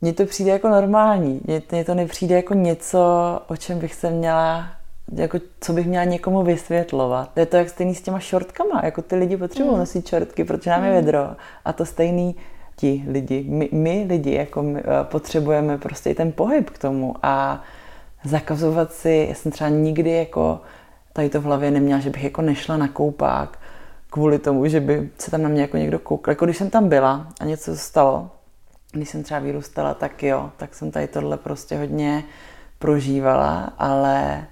mně to přijde jako normální. Mně to nepřijde jako něco, o čem bych se měla jako co bych měla někomu vysvětlovat. Je to jak stejný s těma šortkama, jako ty lidi potřebují mm. nosit šortky, protože nám je hmm. vedro. A to stejný ti lidi, my, my lidi, jako my, eh, potřebujeme prostě i ten pohyb k tomu a zakazovat si, já jsem třeba nikdy jako tady to v hlavě neměla, že bych jako nešla na koupák kvůli tomu, že by se tam na mě jako někdo koukal. Jako když jsem tam byla a něco stalo, když jsem třeba vyrůstala, tak jo, tak jsem tady tohle prostě hodně prožívala, ale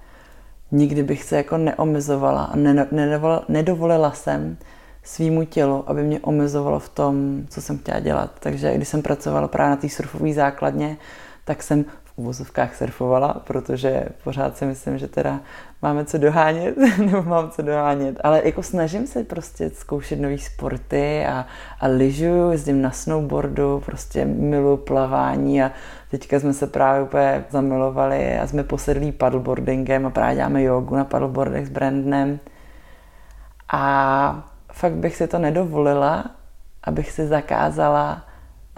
nikdy bych se jako neomezovala a nedovolila, nedovolila jsem svýmu tělu, aby mě omezovalo v tom, co jsem chtěla dělat. Takže když jsem pracovala právě na té surfové základně, tak jsem uvozovkách surfovala, protože pořád si myslím, že teda máme co dohánět, nebo mám co dohánět, ale jako snažím se prostě zkoušet nové sporty a, a lyžuju, jezdím na snowboardu, prostě miluji plavání a teďka jsme se právě úplně zamilovali a jsme posedlí paddleboardingem a právě děláme jogu na paddleboardech s Brandnem. A fakt bych si to nedovolila, abych si zakázala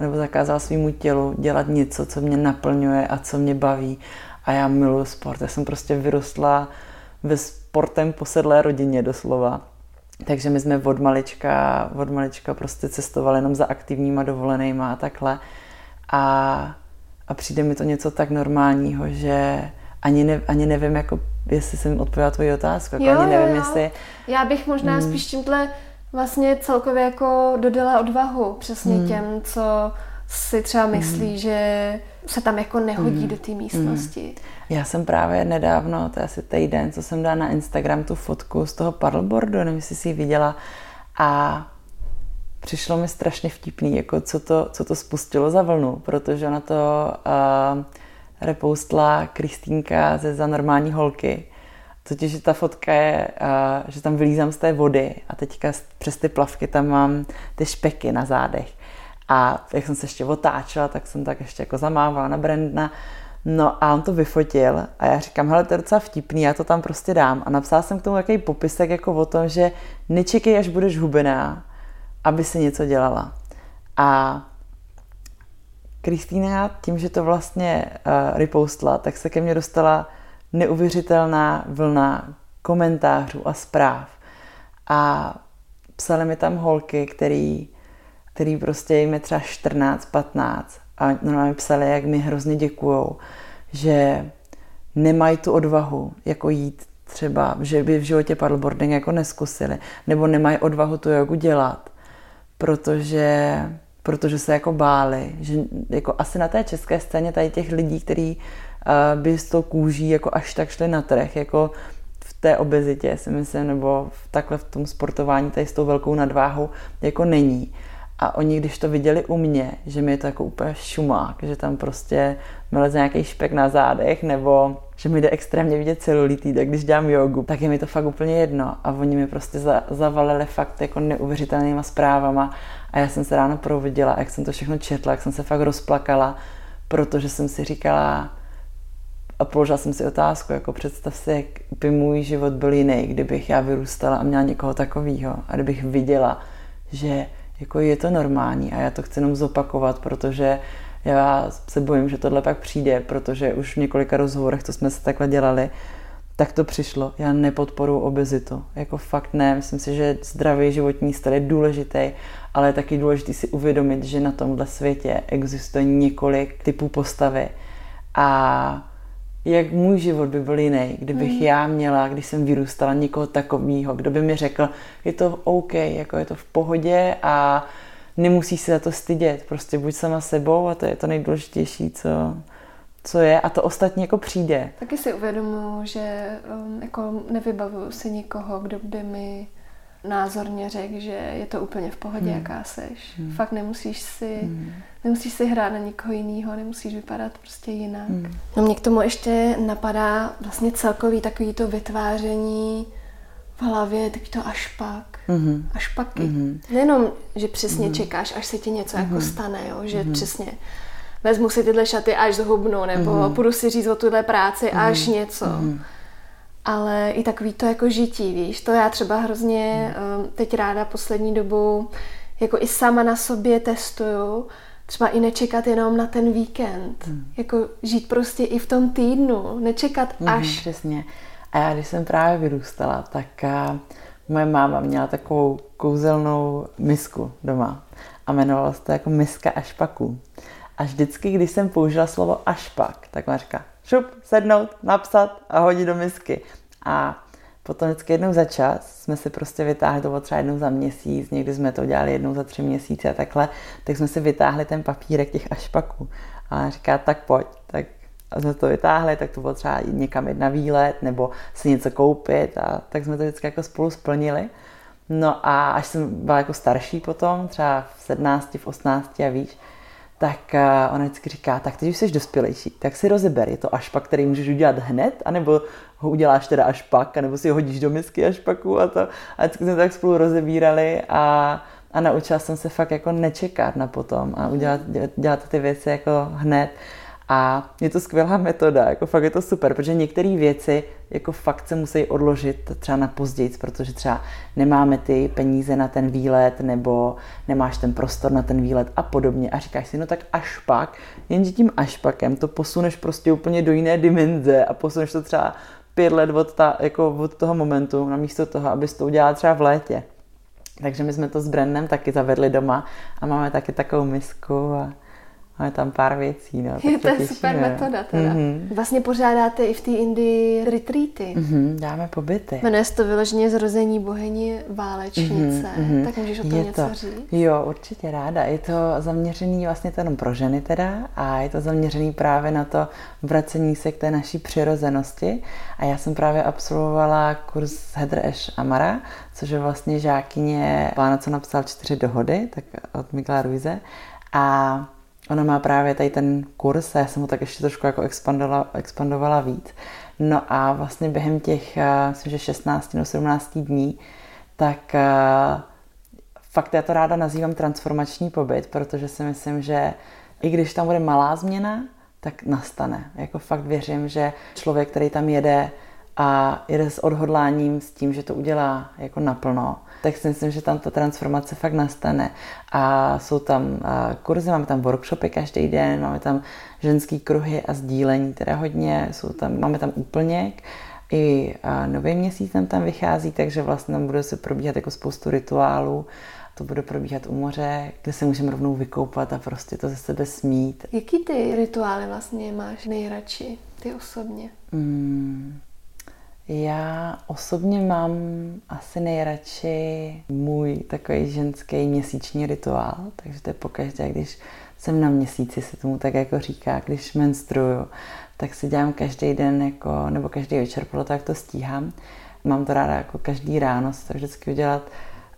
nebo zakázala svýmu tělu dělat něco, co mě naplňuje a co mě baví. A já miluji sport. Já jsem prostě vyrostla ve sportem posedlé rodině doslova. Takže my jsme od malička, od malička prostě cestovali jenom za aktivníma dovolenýma a takhle. A, a přijde mi to něco tak normálního, že ani, ne, ani nevím, jako, jestli jsem odpověděla tvoji otázku. Jako jo, ani nevím, jo, jo. jestli... Já bych možná hmm. spíš tímhle vlastně celkově jako dodala odvahu přesně hmm. těm, co si třeba hmm. myslí, hmm. že se tam jako nehodí hmm. do té místnosti. Hmm. Já jsem právě nedávno, to je asi týden, co jsem dala na Instagram tu fotku z toho paddleboardu, nevím, jestli jsi ji viděla, a přišlo mi strašně vtipný, jako co to, co to spustilo za vlnu, protože na to uh, repoustla Kristýnka ze Za normální holky Totiž ta fotka je, že tam vylízám z té vody a teďka přes ty plavky tam mám ty špeky na zádech. A jak jsem se ještě otáčela, tak jsem tak ještě jako zamávala na Brandna, No a on to vyfotil a já říkám, hele, to je docela vtipný, já to tam prostě dám. A napsala jsem k tomu jaký popisek jako o tom, že nečekej, až budeš hubená, aby si něco dělala. A Kristýna tím, že to vlastně uh, repostla, tak se ke mně dostala neuvěřitelná vlna komentářů a zpráv. A psali mi tam holky, který, který prostě jim je třeba 14, 15 a normálně psali, jak mi hrozně děkujou, že nemají tu odvahu jako jít třeba, že by v životě paddleboarding jako neskusili, nebo nemají odvahu tu jogu dělat, protože, protože se jako báli, že jako asi na té české scéně tady těch lidí, uh, by s tou kůží jako až tak šli na trh, jako v té obezitě si myslím, nebo v, takhle v tom sportování tady s tou velkou nadváhou jako není. A oni, když to viděli u mě, že mi je to jako úplně šumák, že tam prostě meleze nějaký špek na zádech, nebo že mi jde extrémně vidět celulitý, tak když dělám jogu, tak je mi to fakt úplně jedno. A oni mi prostě za, zavalili fakt jako neuvěřitelnýma zprávama. A já jsem se ráno providěla, jak jsem to všechno četla, jak jsem se fakt rozplakala, protože jsem si říkala, a položila jsem si otázku, jako představ si, jak by můj život byl jiný, kdybych já vyrůstala a měla někoho takového a kdybych viděla, že jako je to normální a já to chci jenom zopakovat, protože já se bojím, že tohle pak přijde, protože už v několika rozhovorech, co jsme se takhle dělali, tak to přišlo. Já nepodporu obezitu. Jako fakt ne. Myslím si, že zdravý životní styl je důležitý, ale je taky důležité si uvědomit, že na tomhle světě existuje několik typů postavy. A jak můj život by byl jiný, kdybych mm. já měla, když jsem vyrůstala, někoho takového, kdo by mi řekl, je to OK, jako je to v pohodě a nemusíš se za to stydět, prostě buď sama sebou a to je to nejdůležitější, co, co je a to ostatní jako přijde. Taky si uvědomuji, že um, jako nevybavuju si nikoho, kdo by mi názorně řekl, že je to úplně v pohodě, hmm. jaká seš. Hmm. Fakt nemusíš si, hmm. nemusíš si hrát na někoho jiného, nemusíš vypadat prostě jinak. Hmm. No mě k tomu ještě napadá vlastně celkový takový to vytváření v hlavě, taky to až pak. Mm-hmm. Až paky. Mm-hmm. Nejenom, že přesně mm-hmm. čekáš, až se ti něco mm-hmm. jako stane, jo? že mm-hmm. přesně vezmu si tyhle šaty, až zhubnu, nebo mm-hmm. půjdu si říct o tuhle práci, mm-hmm. až něco. Mm-hmm ale i takový to jako žití, víš, to já třeba hrozně hmm. teď ráda poslední dobu jako i sama na sobě testuju, třeba i nečekat jenom na ten víkend, hmm. jako žít prostě i v tom týdnu, nečekat hmm, až. Přesně. A já když jsem právě vyrůstala, tak a, moje máma měla takovou kouzelnou misku doma a jmenovala se to jako miska ašpaků. A vždycky, když jsem použila slovo ašpak, tak ona říká, šup, sednout, napsat a hodit do misky. A potom vždycky jednou za čas jsme si prostě vytáhli, to bylo třeba jednou za měsíc, někdy jsme to dělali jednou za tři měsíce a takhle, tak jsme si vytáhli ten papírek těch ašpaků. A říká, tak pojď, tak a jsme to vytáhli, tak to bylo třeba jít někam jít na výlet nebo si něco koupit a tak jsme to vždycky jako spolu splnili. No a až jsem byla jako starší potom, třeba v 17, v 18 a víš, tak eh, ona vždycky říká, tak teď už jsi dospělejší, tak si rozeber, je to až pak, který můžeš udělat hned, anebo ho uděláš teda až pak, anebo si ho hodíš do misky až paku a to. A vždycky jsme tak spolu rozebírali a, a naučila jsem se fakt jako nečekat na potom a udělat, dělat ty věci jako hned. A je to skvělá metoda, jako fakt je to super, protože některé věci jako fakt se musí odložit třeba na později, protože třeba nemáme ty peníze na ten výlet nebo nemáš ten prostor na ten výlet a podobně. A říkáš si, no tak až pak, jenže tím až pakem to posuneš prostě úplně do jiné dimenze a posuneš to třeba pět let od, ta, jako od toho momentu, namísto toho, abys to udělala třeba v létě. Takže my jsme to s Brennem taky zavedli doma a máme taky takovou misku a Máme tam pár věcí. No, je to je super metoda teda. Mm-hmm. Vlastně pořádáte i v té Indii retreaty. Mm-hmm, dáme pobyty. Jmenuje se to vyloženě zrození bohyni válečnice. Mm-hmm, tak můžeš o tom je něco to, říct? Jo, určitě ráda. Je to zaměřený vlastně to jenom pro ženy teda a je to zaměřený právě na to vracení se k té naší přirozenosti. A já jsem právě absolvovala kurz Heather Ash Amara, což je vlastně žákyně pána, co napsal čtyři dohody, tak od Miguela Ruize. A Ona má právě tady ten kurz a já jsem ho tak ještě trošku jako expandovala, expandovala víc. No a vlastně během těch, eh, myslím, že 16 nebo 17 dní, tak eh, fakt já to ráda nazývám transformační pobyt, protože si myslím, že i když tam bude malá změna, tak nastane. Jako fakt věřím, že člověk, který tam jede a jede s odhodláním, s tím, že to udělá jako naplno, tak si myslím, že tam ta transformace fakt nastane. A jsou tam kurzy, máme tam workshopy každý den, máme tam ženský kruhy a sdílení, teda hodně, jsou tam, máme tam úplněk, i nový měsíc nám tam vychází, takže vlastně tam bude se probíhat jako spoustu rituálů. To bude probíhat u moře, kde se můžeme rovnou vykoupat a prostě to ze sebe smít. Jaký ty rituály vlastně máš nejradši, ty osobně? Hmm, já osobně mám asi nejradši můj takový ženský měsíční rituál, takže to je pokaždé, když jsem na měsíci, se tomu tak jako říká, když menstruju, tak si dělám každý den jako, nebo každý večer, toho, jak to stíhám. Mám to ráda jako každý ráno, se to vždycky udělat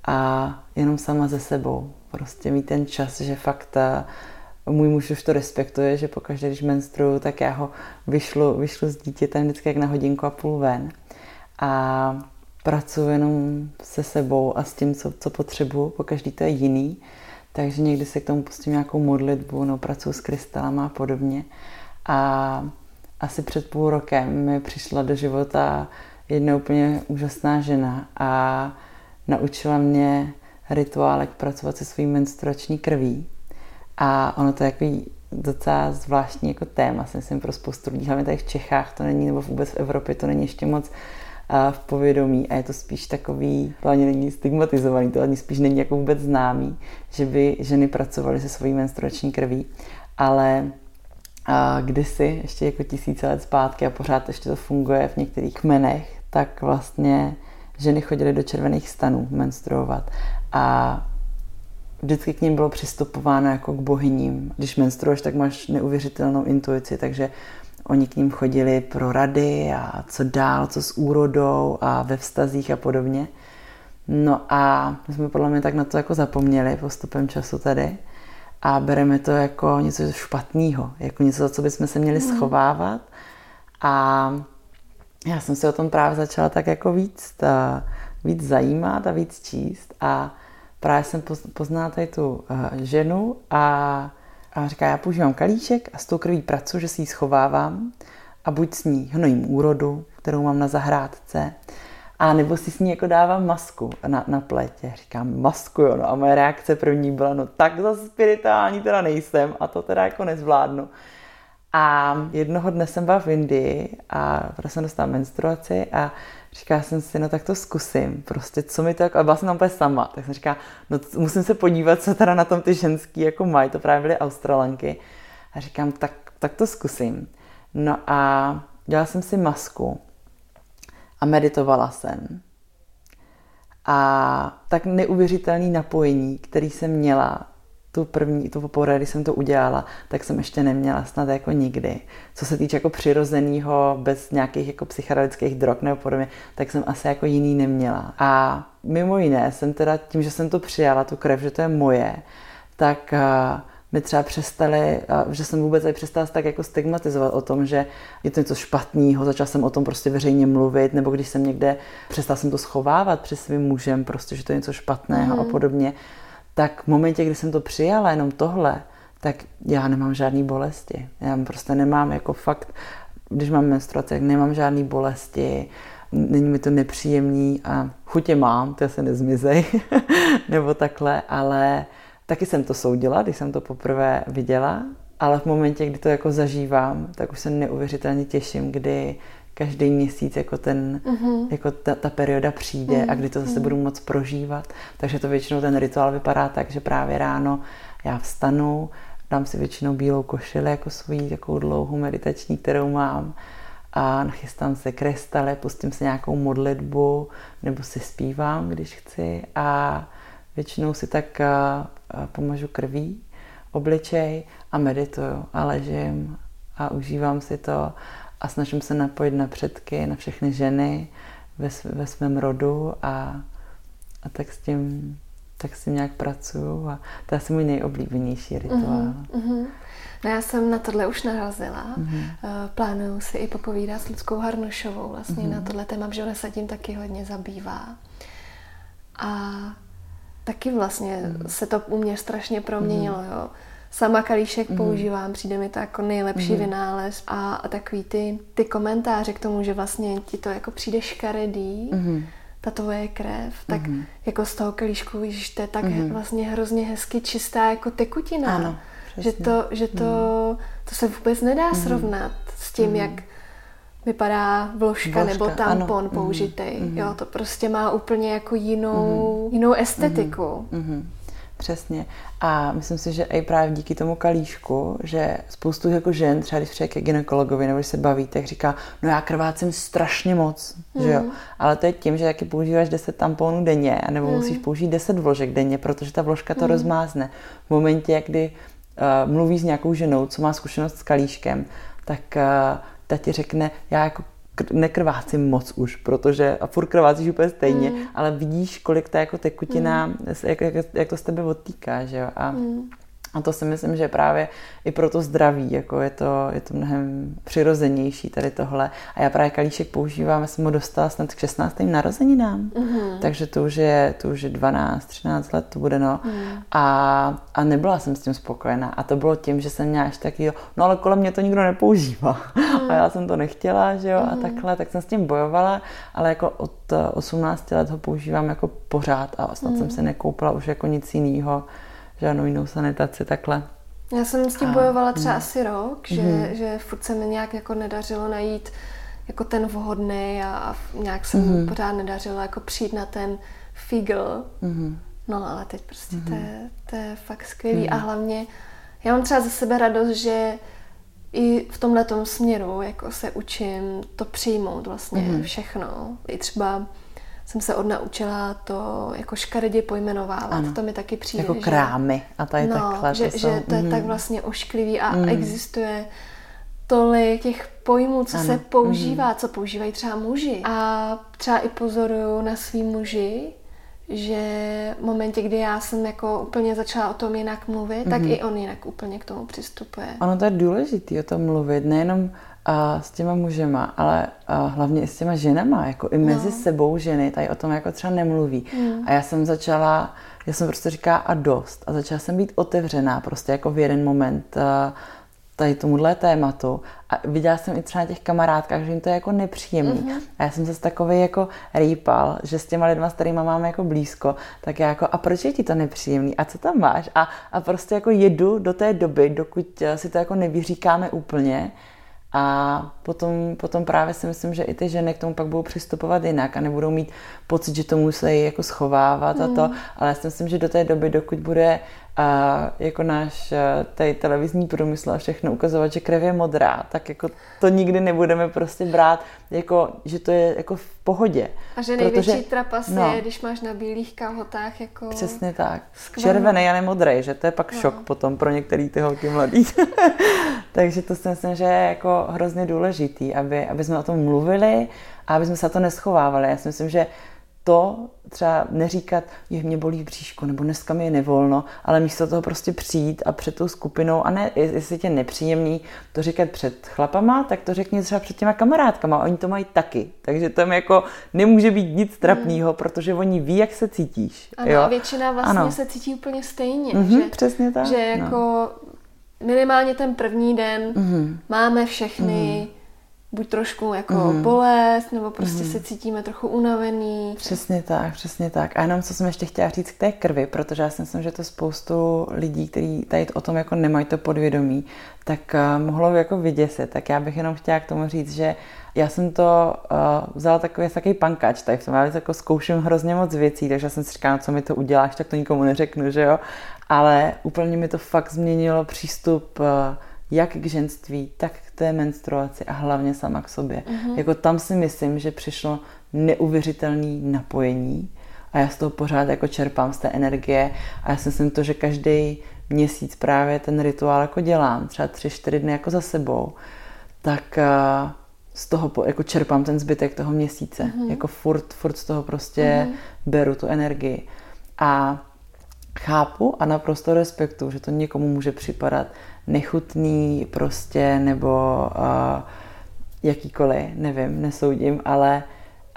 a jenom sama ze sebou. Prostě mít ten čas, že fakt ta, můj muž už to respektuje, že pokaždé, když menstruju, tak já ho vyšlu, vyšlu s dítětem vždycky jak na hodinku a půl ven. A pracuji jenom se sebou a s tím, co, co potřebuju, po každý to je jiný. Takže někdy se k tomu pustím nějakou modlitbu, no pracuji s krystalama a podobně. A asi před půl rokem mi přišla do života jedna úplně úžasná žena a naučila mě rituálek pracovat se svým menstruační krví. A ono to je jako docela zvláštní jako téma, si myslím, pro spoustu lidí, hlavně tady v Čechách to není, nebo vůbec v Evropě to není ještě moc v povědomí. A je to spíš takový, ani není stigmatizovaný, to ani spíš není jako vůbec známý, že by ženy pracovaly se svojí menstruační krví, ale a kdysi, ještě jako tisíce let zpátky a pořád ještě to funguje v některých kmenech, tak vlastně ženy chodily do červených stanů menstruovat. A vždycky k ním bylo přistupováno jako k bohyním. Když menstruuješ, tak máš neuvěřitelnou intuici, takže oni k ním chodili pro rady a co dál, co s úrodou a ve vztazích a podobně. No a my jsme podle mě tak na to jako zapomněli postupem času tady a bereme to jako něco špatného, jako něco, za co bychom se měli mhm. schovávat. A já jsem se o tom právě začala tak jako víc, ta, víc zajímat a víc číst a právě jsem poznala tady tu uh, ženu a, a říká, já používám kalíček a s tou krví pracuji, že si ji schovávám a buď s ní hnojím úrodu, kterou mám na zahrádce, a nebo si s ní jako dávám masku na, na pletě. Říkám, masku, jo. No a moje reakce první byla, no tak za spirituální teda nejsem a to teda jako nezvládnu. A jednoho dne jsem byla v Indii a prostě jsem dostala menstruaci a říká jsem si, no tak to zkusím, prostě co mi to, jako, a byla jsem tam úplně sama, tak jsem říká, no musím se podívat, co teda na tom ty ženský jako mají, to právě byly Australanky. A říkám, tak, tak to zkusím. No a dělala jsem si masku a meditovala jsem. A tak neuvěřitelný napojení, který jsem měla tu první, tu poprvé, když jsem to udělala, tak jsem ještě neměla snad jako nikdy. Co se týče jako přirozeného, bez nějakých jako psychedelických drog nebo podobně, tak jsem asi jako jiný neměla. A mimo jiné jsem teda tím, že jsem to přijala, tu krev, že to je moje, tak uh, mi třeba přestali, že jsem vůbec i přestala tak jako stigmatizovat o tom, že je to něco špatného, začala jsem o tom prostě veřejně mluvit, nebo když jsem někde, přestala jsem to schovávat před svým mužem, prostě, že to je něco špatného mm. a mhm. podobně, tak v momentě, kdy jsem to přijala, jenom tohle, tak já nemám žádný bolesti. Já prostě nemám jako fakt, když mám menstruaci, tak nemám žádný bolesti, není mi to nepříjemný a chutě mám, to se nezmizej, nebo takhle, ale Taky jsem to soudila, když jsem to poprvé viděla, ale v momentě, kdy to jako zažívám, tak už se neuvěřitelně těším, kdy každý měsíc jako, ten, uh-huh. jako ta, ta perioda přijde uh-huh. a kdy to zase uh-huh. budu moc prožívat. Takže to většinou ten rituál vypadá tak, že právě ráno já vstanu, dám si většinou bílou košili jako svoji takovou dlouhou meditační, kterou mám a nachystám se krystaly, pustím si nějakou modlitbu nebo si zpívám, když chci a většinou si tak pomažu krví, obličej a medituju a ležím a užívám si to a snažím se napojit na předky, na všechny ženy ve, ve svém rodu a, a tak s tím tak s tím nějak pracuju a to je asi můj nejoblíbenější rituál. Uh-huh, uh-huh. No já jsem na tohle už narazila. Uh-huh. Plánuju si i popovídat s Lidskou Harnušovou vlastně uh-huh. na tohle téma, že ona se tím taky hodně zabývá. A taky vlastně hmm. se to u mě strašně proměnilo, hmm. jo. Sama kalíšek mm. používám, přijde mi to jako nejlepší mm. vynález a, a takový ty, ty komentáře k tomu, že vlastně ti to jako přijde škaredý, mm. ta tvoje krev, tak mm. jako z toho kalíšku, víš, to je tak mm. vlastně hrozně hezky čistá jako tekutina. Ano, že to, že to, mm. to se vůbec nedá mm. srovnat s tím, mm. jak vypadá vložka, vložka nebo tampon ano. použitý. Mm. Jo, to prostě má úplně jako jinou, mm. jinou estetiku. Mm. Přesně. A myslím si, že i právě díky tomu kalíšku, že spoustu jako žen, třeba když přijde ke gynekologovi nebo když se baví, tak říká, no já krvácím strašně moc, mm. že jo. Ale to je tím, že taky používáš 10 tamponů denně, nebo mm. musíš použít 10 vložek denně, protože ta vložka to mm. rozmázne. V momentě, kdy uh, mluví s nějakou ženou, co má zkušenost s kalíškem, tak uh, ta ti řekne, já jako nekrvácím moc už, protože a furt krvácíš úplně stejně, mm. ale vidíš, kolik ta jako tekutina, mm. jak, jak, jak to z tebe odtýká, že jo. A mm. A to si myslím, že právě i pro to zdraví, jako je to, je to mnohem přirozenější tady tohle. A já právě kalíšek používám, já jsem ho dostala snad k 16. narozeninám, mm-hmm. takže to už, je, to už je 12, 13 let to bude, no. Mm. A, a nebyla jsem s tím spokojená. A to bylo tím, že jsem měla až taky, no ale kolem mě to nikdo nepoužívá. Mm. A já jsem to nechtěla, že jo, mm. a mhm. takhle, tak jsem s tím bojovala, ale jako od 18 let ho používám jako pořád a snad mm. jsem se nekoupila už jako nic jiného žádnou jinou sanitaci takhle. Já jsem s tím a, bojovala třeba mm. asi rok, že, mm. že furt se mi nějak jako nedařilo najít jako ten vhodný a nějak se mm. pořád nedařilo jako přijít na ten figl. Mm. No ale teď prostě mm. to, je, to je fakt skvělý mm. a hlavně já mám třeba za sebe radost, že i v tomhle směru jako se učím to přijmout vlastně mm. všechno. I třeba jsem se odnaučila to jako škaredě pojmenovávat. Ano. To mi taky přijde. Jako krámy. Že, a tady no, takhle. Že, to, jsou, že to je mm. tak vlastně ošklivý a mm. existuje tolik těch pojmů, co ano. se používá, mm. co používají třeba muži. A třeba i pozoruju na svý muži, že v momentě, kdy já jsem jako úplně začala o tom jinak mluvit, mm-hmm. tak i on jinak úplně k tomu přistupuje. Ono to je důležité o tom mluvit, nejenom a s těma mužema, ale a hlavně i s těma ženama, jako i mezi no. sebou ženy, tady o tom jako třeba nemluví. Mm. A já jsem začala, já jsem prostě říká a dost a začala jsem být otevřená prostě jako v jeden moment tady tomuhle tématu a viděla jsem i třeba na těch kamarádkách, že jim to je jako nepříjemný. Mm-hmm. A já jsem se takový jako rýpal, že s těma lidma, s kterými máme jako blízko, tak já jako, a proč je ti to nepříjemný? A co tam máš? A, a prostě jako jedu do té doby, dokud eh, si to jako nevyříkáme úplně, a potom, potom právě si myslím, že i ty ženy k tomu pak budou přistupovat jinak a nebudou mít pocit, že to musí jako schovávat mm. a to, ale já si myslím, že do té doby, dokud bude a jako náš tady televizní průmysl a všechno ukazovat, že krev je modrá, tak jako to nikdy nebudeme prostě brát, jako, že to je jako v pohodě. A že největší protože, trapas no, je, když máš na bílých kalhotách jako... Přesně tak. Skvělý. Červený a nemodrý, že to je pak no. šok potom pro některý ty holky mladý. Takže to si myslím, že je jako hrozně důležitý, aby, aby jsme o tom mluvili a aby jsme se to neschovávali. Já si myslím, že to třeba neříkat, že mě bolí bříško, nebo dneska mi je nevolno, ale místo toho prostě přijít a před tou skupinou, a ne, jestli tě nepříjemný to říkat před chlapama, tak to řekni třeba před těma kamarádkama, oni to mají taky. Takže tam jako nemůže být nic trapného, mm. protože oni ví, jak se cítíš. Ano, jo? a většina vlastně ano. se cítí úplně stejně. Mm-hmm, že, přesně tak. Že no. jako no. minimálně ten první den mm-hmm. máme všechny mm-hmm buď trošku jako mm. bolest, nebo prostě mm. se cítíme trochu unavený. Přesně tak, přesně tak. A jenom co jsem ještě chtěla říct k té krvi, protože já si myslím, že to spoustu lidí, kteří tady o tom jako nemají to podvědomí, tak uh, mohlo jako vyděsit. Tak já bych jenom chtěla k tomu říct, že já jsem to uh, vzala takový, takový pankač, tady v tom já jako zkouším hrozně moc věcí, takže já jsem si říkala, no, co mi to uděláš, tak to nikomu neřeknu, že jo. Ale úplně mi to fakt změnilo přístup uh, jak k ženství, tak té menstruaci a hlavně sama k sobě. Mm-hmm. Jako tam si myslím, že přišlo neuvěřitelné napojení a já z toho pořád jako čerpám z té energie a já si myslím to, že každý měsíc právě ten rituál jako dělám, třeba tři, čtyři dny jako za sebou, tak uh, z toho jako čerpám ten zbytek toho měsíce. Mm-hmm. Jako furt, furt z toho prostě mm-hmm. beru tu energii. A chápu a naprosto respektu, že to někomu může připadat nechutný prostě nebo uh, jakýkoliv, nevím, nesoudím, ale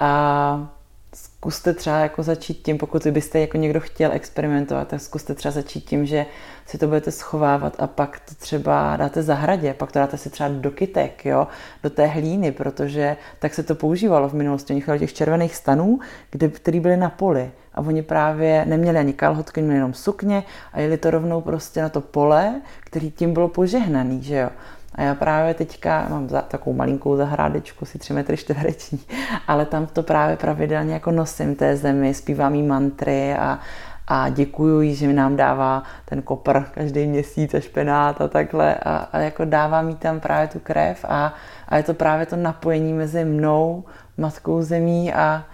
uh, zkuste třeba jako začít tím, pokud byste jako někdo chtěl experimentovat, tak zkuste třeba začít tím, že si to budete schovávat a pak to třeba dáte zahradě, pak to dáte si třeba do kytek, jo, do té hlíny, protože tak se to používalo v minulosti. Oni chodili těch červených stanů, kde, který byly na poli a oni právě neměli ani kalhotky, měli jenom sukně a jeli to rovnou prostě na to pole, který tím bylo požehnaný, že jo. A já právě teďka mám za, takovou malinkou zahrádečku, si 3 metry čtvereční, ale tam to právě pravidelně jako nosím té zemi, zpívám jí mantry a, a děkuju jí, že mi nám dává ten kopr každý měsíc a špenát a takhle a, a jako dává mi tam právě tu krev a, a je to právě to napojení mezi mnou, matkou zemí a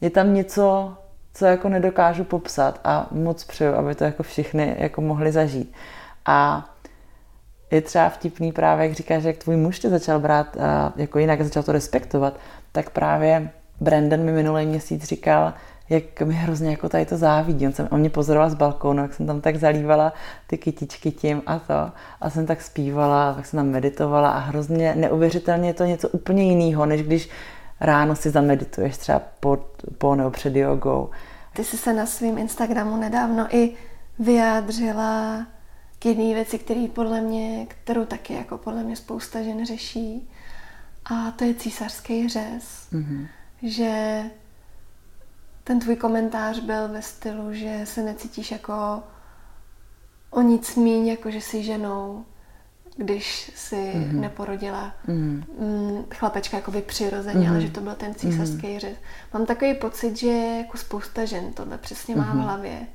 je tam něco, co jako nedokážu popsat a moc přeju, aby to jako všichni jako mohli zažít. A je třeba vtipný právě, jak říkáš, jak tvůj muž tě začal brát jako jinak, začal to respektovat, tak právě Brandon mi minulý měsíc říkal, jak mi hrozně jako tady to závidí. On, jsem, on mě pozoroval z balkónu, jak jsem tam tak zalívala ty kytičky tím a to. A jsem tak zpívala, tak jsem tam meditovala a hrozně neuvěřitelně je to něco úplně jiného, než když ráno si zamedituješ třeba po, po nebo před jogou. Ty jsi se na svém Instagramu nedávno i vyjádřila k jedné věci, který podle mě, kterou taky jako podle mě spousta žen řeší. A to je císařský řez. Mm-hmm. Že ten tvůj komentář byl ve stylu, že se necítíš jako o nic míň, jako že jsi ženou, když si mm-hmm. neporodila mm-hmm. chlapečka jakoby přirozeně, mm-hmm. ale že to byl ten císařský mm-hmm. řez. Mám takový pocit, že jako spousta žen tohle přesně má mm-hmm. v mhm. hlavě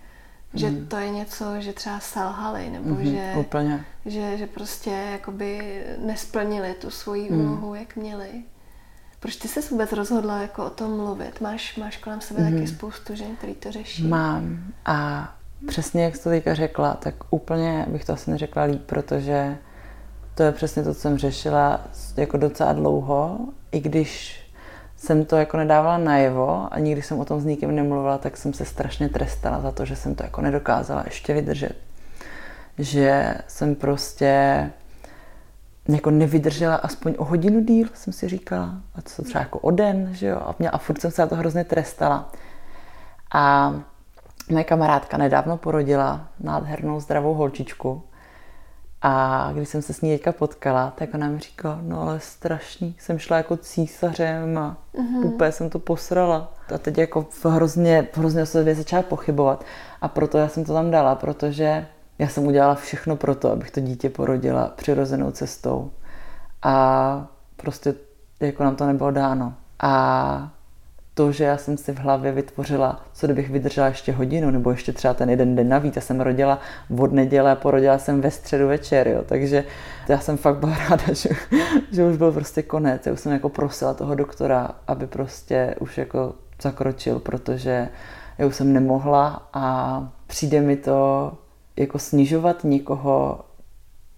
že mm. to je něco, že třeba selhali, nebo mm-hmm, že, úplně. Že, že prostě jakoby nesplnili tu svoji mm. úlohu, jak měli. Proč ty se vůbec rozhodla jako o tom mluvit? Máš, máš kolem sebe mm. taky mhm. spoustu žen, který to řeší? Mám a přesně jak jsi to teďka řekla, tak úplně bych to asi neřekla líp, protože to je přesně to, co jsem řešila jako docela dlouho, i když jsem to jako nedávala najevo a nikdy jsem o tom s nikým nemluvila, tak jsem se strašně trestala za to, že jsem to jako nedokázala ještě vydržet. Že jsem prostě jako nevydržela aspoň o hodinu díl, jsem si říkala. A co třeba jako o den, že jo. A, mě, a furt jsem se za to hrozně trestala. A moje kamarádka nedávno porodila nádhernou zdravou holčičku. A když jsem se s ní teďka potkala, tak ona mi říkala, no ale strašný, jsem šla jako císařem a mm-hmm. úplně jsem to posrala. A teď jako hrozně, hrozně se začala pochybovat. A proto já jsem to tam dala, protože já jsem udělala všechno pro to, abych to dítě porodila přirozenou cestou. A prostě jako nám to nebylo dáno. A to, že já jsem si v hlavě vytvořila, co kdybych vydržela ještě hodinu, nebo ještě třeba ten jeden den navíc. Já jsem rodila od neděle a porodila jsem ve středu večer, jo. takže já jsem fakt byla ráda, že, že už byl prostě konec. Já už jsem jako prosila toho doktora, aby prostě už jako zakročil, protože já už jsem nemohla a přijde mi to jako snižovat někoho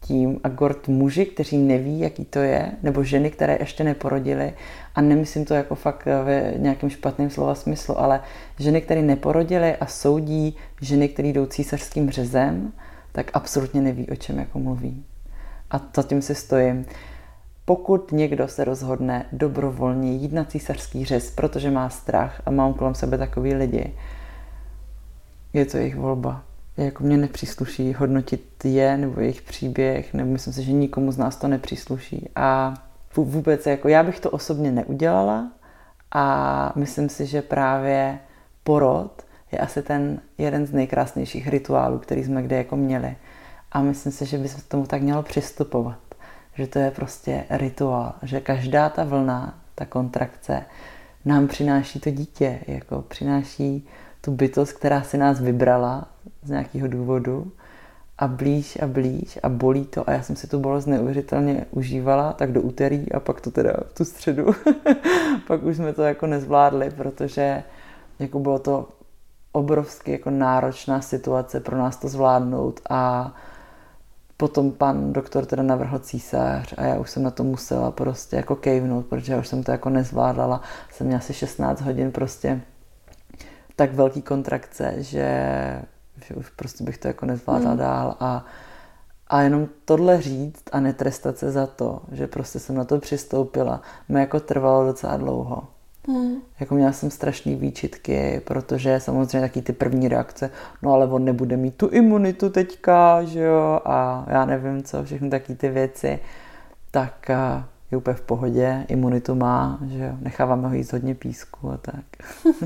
tím a gord muži, kteří neví, jaký to je, nebo ženy, které ještě neporodily. A nemyslím to jako fakt ve nějakém špatném slova smyslu, ale ženy, které neporodily a soudí ženy, které jdou císařským řezem, tak absolutně neví, o čem jako mluví. A za tím si stojím. Pokud někdo se rozhodne dobrovolně jít na císařský řez, protože má strach a mám kolem sebe takový lidi, je to jejich volba jako mě nepřísluší hodnotit je nebo jejich příběh, nebo myslím si, že nikomu z nás to nepřísluší. A vůbec jako já bych to osobně neudělala a myslím si, že právě porod je asi ten jeden z nejkrásnějších rituálů, který jsme kde jako měli. A myslím si, že by se k tomu tak mělo přistupovat. Že to je prostě rituál, že každá ta vlna, ta kontrakce nám přináší to dítě, jako přináší tu bytost, která si nás vybrala z nějakého důvodu a blíž a blíž a bolí to. A já jsem si tu bolest neuvěřitelně užívala, tak do úterý a pak to teda v tu středu, pak už jsme to jako nezvládli, protože jako bylo to obrovsky jako náročná situace pro nás to zvládnout. A potom pan doktor teda navrhl císař a já už jsem na to musela prostě jako kejvnout, protože já už jsem to jako nezvládala. Jsem měla asi 16 hodin prostě tak velký kontrakce, že, že už prostě bych to jako nezvládla mm. dál a, a jenom tohle říct a netrestat se za to, že prostě jsem na to přistoupila, mi jako trvalo docela dlouho. Hmm. Jako měla jsem strašné výčitky, protože samozřejmě taky ty první reakce, no ale on nebude mít tu imunitu teďka, že jo, a já nevím co, všechny taky ty věci, tak je úplně v pohodě, imunitu má, že jo, necháváme ho jíst hodně písku a tak.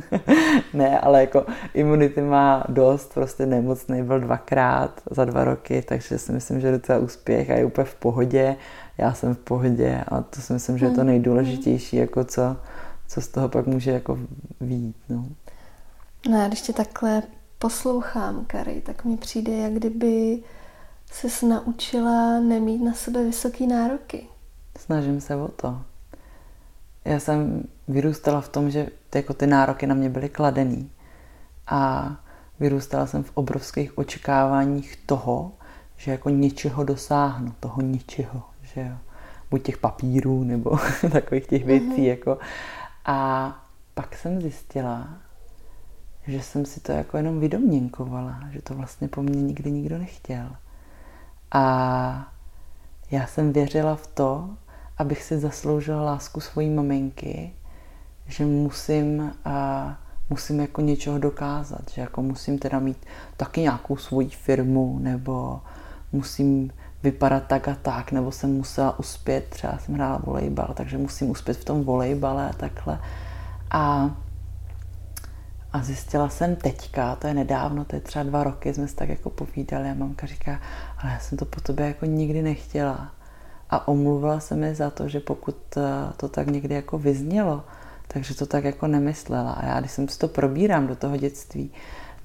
ne, ale jako imunity má dost, prostě nemocný byl dvakrát za dva roky, takže si myslím, že je docela úspěch a je úplně v pohodě, já jsem v pohodě a to si myslím, že je to hmm. nejdůležitější, jako co, co z toho pak může jako výjít, no. No já když tě takhle poslouchám, Kary, tak mi přijde, jak kdyby se naučila nemít na sebe vysoké nároky. Snažím se o to. Já jsem vyrůstala v tom, že ty, jako ty nároky na mě byly kladený. A vyrůstala jsem v obrovských očekáváních toho, že jako něčeho dosáhnu, toho ničeho, že jo. Buď těch papírů, nebo takových těch věcí, mm-hmm. jako. A pak jsem zjistila, že jsem si to jako jenom vydomněnkovala, že to vlastně po mně nikdy nikdo nechtěl. A já jsem věřila v to, abych si zasloužila lásku svojí maminky, že musím, a musím jako něčeho dokázat, že jako musím teda mít taky nějakou svoji firmu, nebo musím vypadat tak a tak, nebo jsem musela uspět, třeba jsem hrála volejbal, takže musím uspět v tom volejbale a takhle. A, a zjistila jsem teďka, to je nedávno, to je třeba dva roky, jsme se tak jako povídali a mamka říká, ale já jsem to po tobě jako nikdy nechtěla a omluvila se mi za to, že pokud eh, to tak někdy jako vyznělo, takže to tak jako nemyslela. A já, když jsem si to probírám do toho dětství,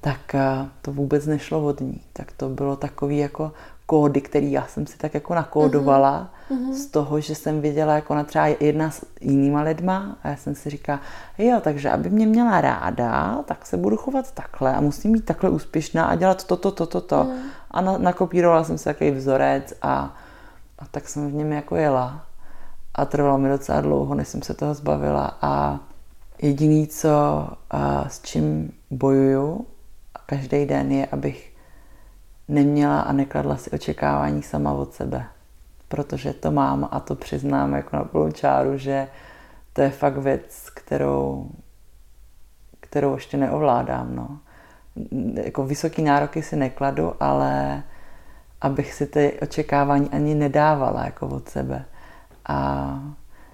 tak eh, to vůbec nešlo od ní. Tak to bylo takový jako kódy, který já jsem si tak jako nakódovala mm-hmm. z toho, že jsem viděla jako na třeba jedna s jinýma lidma a já jsem si říkala, jo, takže aby mě měla ráda, tak se budu chovat takhle a musím být takhle úspěšná a dělat toto, toto, toto. To. Mm. A na, nakopírovala jsem si takový vzorec a a tak jsem v něm jako jela. A trvalo mi docela dlouho, než jsem se toho zbavila. A jediný, co a s čím bojuju každý den je, abych neměla a nekladla si očekávání sama od sebe. Protože to mám a to přiznám jako na plnou čáru, že to je fakt věc, kterou, kterou ještě neovládám. No. Jako vysoký nároky si nekladu, ale abych si ty očekávání ani nedávala jako od sebe. A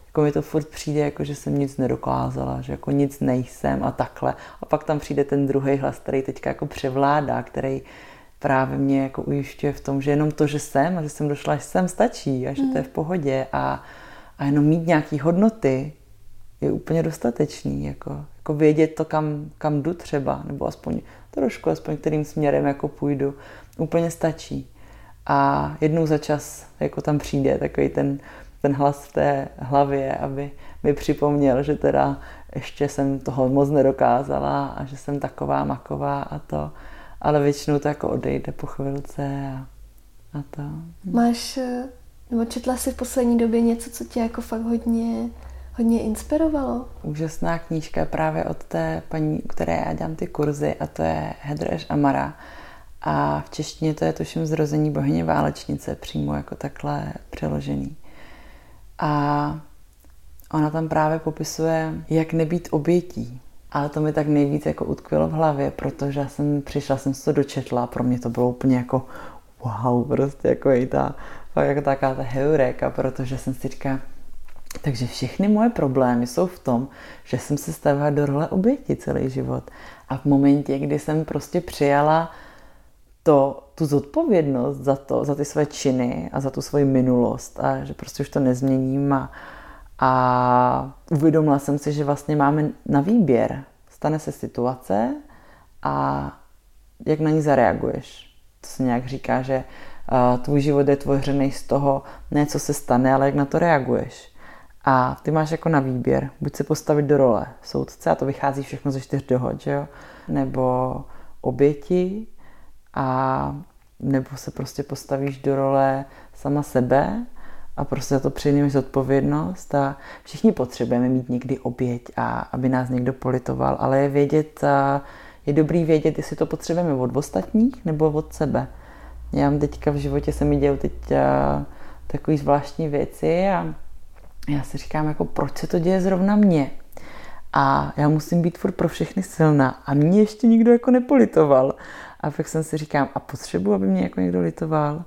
jako mi to furt přijde, jako že jsem nic nedokázala, že jako nic nejsem a takhle. A pak tam přijde ten druhý hlas, který teďka jako převládá, který právě mě jako ujišťuje v tom, že jenom to, že jsem a že jsem došla, že jsem stačí a že to je v pohodě a, a jenom mít nějaký hodnoty je úplně dostatečný, jako, jako vědět to, kam, kam jdu třeba, nebo aspoň trošku, aspoň kterým směrem jako půjdu, úplně stačí a jednou za čas jako tam přijde takový ten, ten hlas v té hlavě, aby mi připomněl, že teda ještě jsem toho moc nedokázala a že jsem taková maková a to, ale většinou to jako odejde po chvilce a, a to. Máš, nebo četla jsi v poslední době něco, co tě jako fakt hodně, hodně inspirovalo? Úžasná knížka právě od té paní, které já dělám ty kurzy a to je Hedrež Amara a v češtině to je tuším zrození bohyně válečnice, přímo jako takhle přeložený. A ona tam právě popisuje, jak nebýt obětí. Ale to mi tak nejvíc jako utkvělo v hlavě, protože jsem přišla, jsem se to dočetla, pro mě to bylo úplně jako wow, prostě jako i ta, jako taká ta heureka, protože jsem si říkala, takže všechny moje problémy jsou v tom, že jsem se stavila do role oběti celý život. A v momentě, kdy jsem prostě přijala to, tu zodpovědnost za to, za ty své činy a za tu svoji minulost a že prostě už to nezměním a, a uvědomila jsem si, že vlastně máme na výběr. Stane se situace a jak na ní zareaguješ. To se nějak říká, že uh, tvůj život je tvořený z toho, ne co se stane, ale jak na to reaguješ. A ty máš jako na výběr, buď se postavit do role soudce, a to vychází všechno ze čtyř dohod, že jo? nebo oběti, a nebo se prostě postavíš do role sama sebe a prostě za to přejmeš zodpovědnost a všichni potřebujeme mít někdy oběť a aby nás někdo politoval, ale je vědět, je dobrý vědět, jestli to potřebujeme od ostatních nebo od sebe. Já mám teďka v životě se mi dějou teď takové zvláštní věci a já si říkám, jako proč se to děje zrovna mně. A já musím být furt pro všechny silná. A mě ještě nikdo jako nepolitoval. A pak jsem si říkám, a potřebuji, aby mě jako někdo litoval.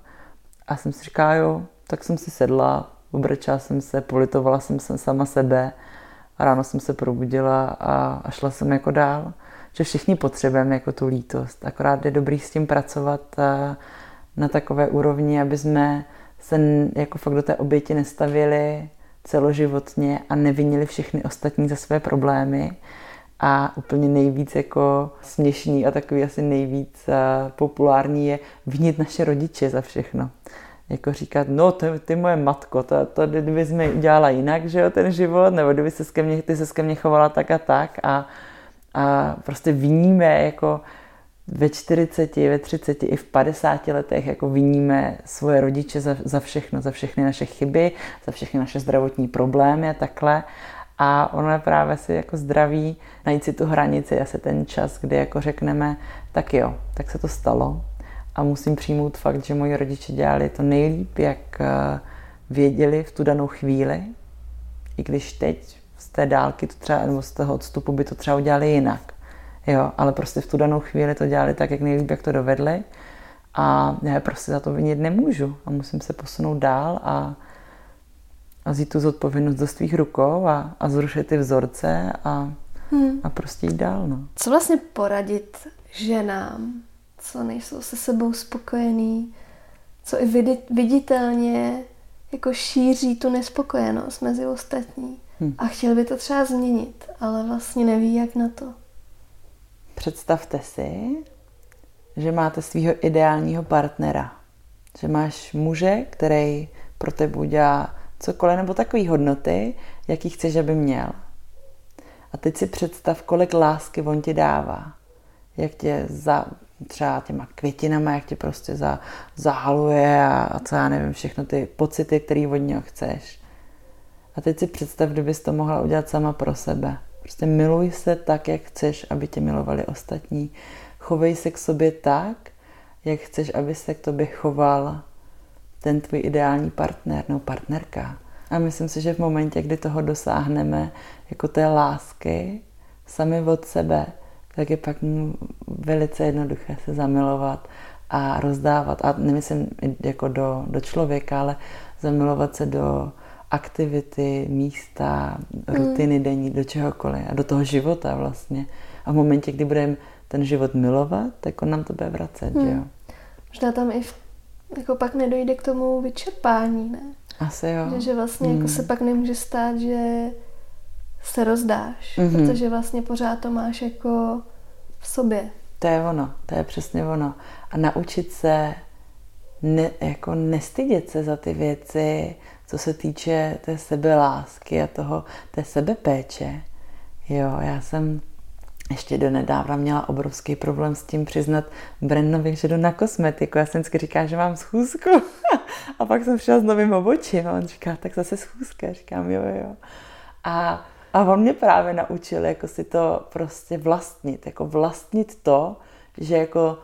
A jsem si říkala, jo, tak jsem si sedla, obrčela jsem se, politovala jsem se sama sebe. A ráno jsem se probudila a, a šla jsem jako dál. Že všichni potřebujeme jako tu lítost. Akorát je dobrý s tím pracovat na takové úrovni, aby jsme se jako fakt do té oběti nestavili celoživotně a nevinili všechny ostatní za své problémy. A úplně nejvíc jako směšný a takový asi nejvíc populární je vinit naše rodiče za všechno. Jako říkat, no ty, ty moje matko, to, to kdyby jsi mi udělala jinak, že jo, ten život, nebo kdyby se ke mně, ty se ke mně chovala tak a tak a, a prostě viníme jako ve 40, ve 30 i v 50 letech jako viníme svoje rodiče za, za všechno, za všechny naše chyby, za všechny naše zdravotní problémy a takhle. A ono je právě si jako zdraví najít si tu hranici, asi ten čas, kdy jako řekneme, tak jo, tak se to stalo a musím přijmout fakt, že moji rodiče dělali to nejlíp, jak eh, věděli v tu danou chvíli, i když teď z té dálky to třeba, nebo z toho odstupu by to třeba udělali jinak. Jo, ale prostě v tu danou chvíli to dělali tak, jak nejlíp, jak to dovedli. A já prostě za to vinit nemůžu. A musím se posunout dál a, a vzít tu zodpovědnost do svých rukou a, a zrušit ty vzorce a, hmm. a prostě jít dál. No. Co vlastně poradit ženám, co nejsou se sebou spokojený, co i viditelně jako šíří tu nespokojenost mezi ostatní. Hmm. A chtěl by to třeba změnit, ale vlastně neví, jak na to. Představte si, že máte svého ideálního partnera. Že máš muže, který pro tebe udělá cokoliv nebo takové hodnoty, jaký chceš, aby měl. A teď si představ, kolik lásky on ti dává. Jak tě za, třeba těma květinama, jak tě prostě za, zahaluje a, a co já nevím, všechno ty pocity, které od něho chceš. A teď si představ, kdybys to mohla udělat sama pro sebe. Prostě miluj se tak, jak chceš, aby tě milovali ostatní. Chovej se k sobě tak, jak chceš, aby se k tobě choval ten tvůj ideální partner nebo partnerka. A myslím si, že v momentě, kdy toho dosáhneme, jako té lásky, sami od sebe, tak je pak velice jednoduché se zamilovat a rozdávat. A nemyslím jako do, do člověka, ale zamilovat se do aktivity, místa, rutiny mm. denní, do čehokoliv a do toho života vlastně. A v momentě, kdy budeme ten život milovat, tak on nám to bude vracet, mm. že jo. Možná tam i v, jako pak nedojde k tomu vyčerpání, ne? Asi jo. Že, že vlastně mm. jako hmm. se pak nemůže stát, že se rozdáš, mm-hmm. protože vlastně pořád to máš jako v sobě. To je ono, to je přesně ono. A naučit se ne, jako nestydět se za ty věci, co se týče té sebelásky a toho, té sebepéče. Jo, já jsem ještě do nedávna měla obrovský problém s tím přiznat Brennovi, že jdu na kosmetiku. Já jsem vždycky říká, že mám schůzku. a pak jsem přišla s novým obočím a on říká, tak zase schůzka. Říkám, jo, jo. A, a on mě právě naučil jako si to prostě vlastnit. Jako vlastnit to, že jako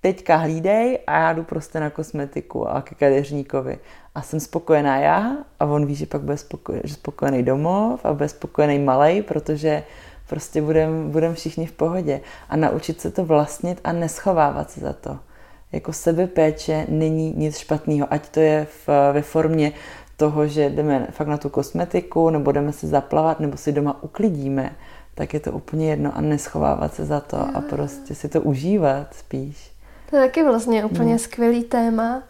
teďka hlídej a já jdu prostě na kosmetiku a ke kadeřníkovi. A jsem spokojená já a on ví, že pak bude spokojený, že spokojený domov a bude spokojený malej, protože prostě budeme budem všichni v pohodě. A naučit se to vlastnit a neschovávat se za to. Jako sebepéče není nic špatného, ať to je v, ve formě toho, že jdeme fakt na tu kosmetiku, nebo jdeme si zaplavat, nebo si doma uklidíme, tak je to úplně jedno a neschovávat se za to a prostě si to užívat spíš. To je taky vlastně úplně no. skvělý téma,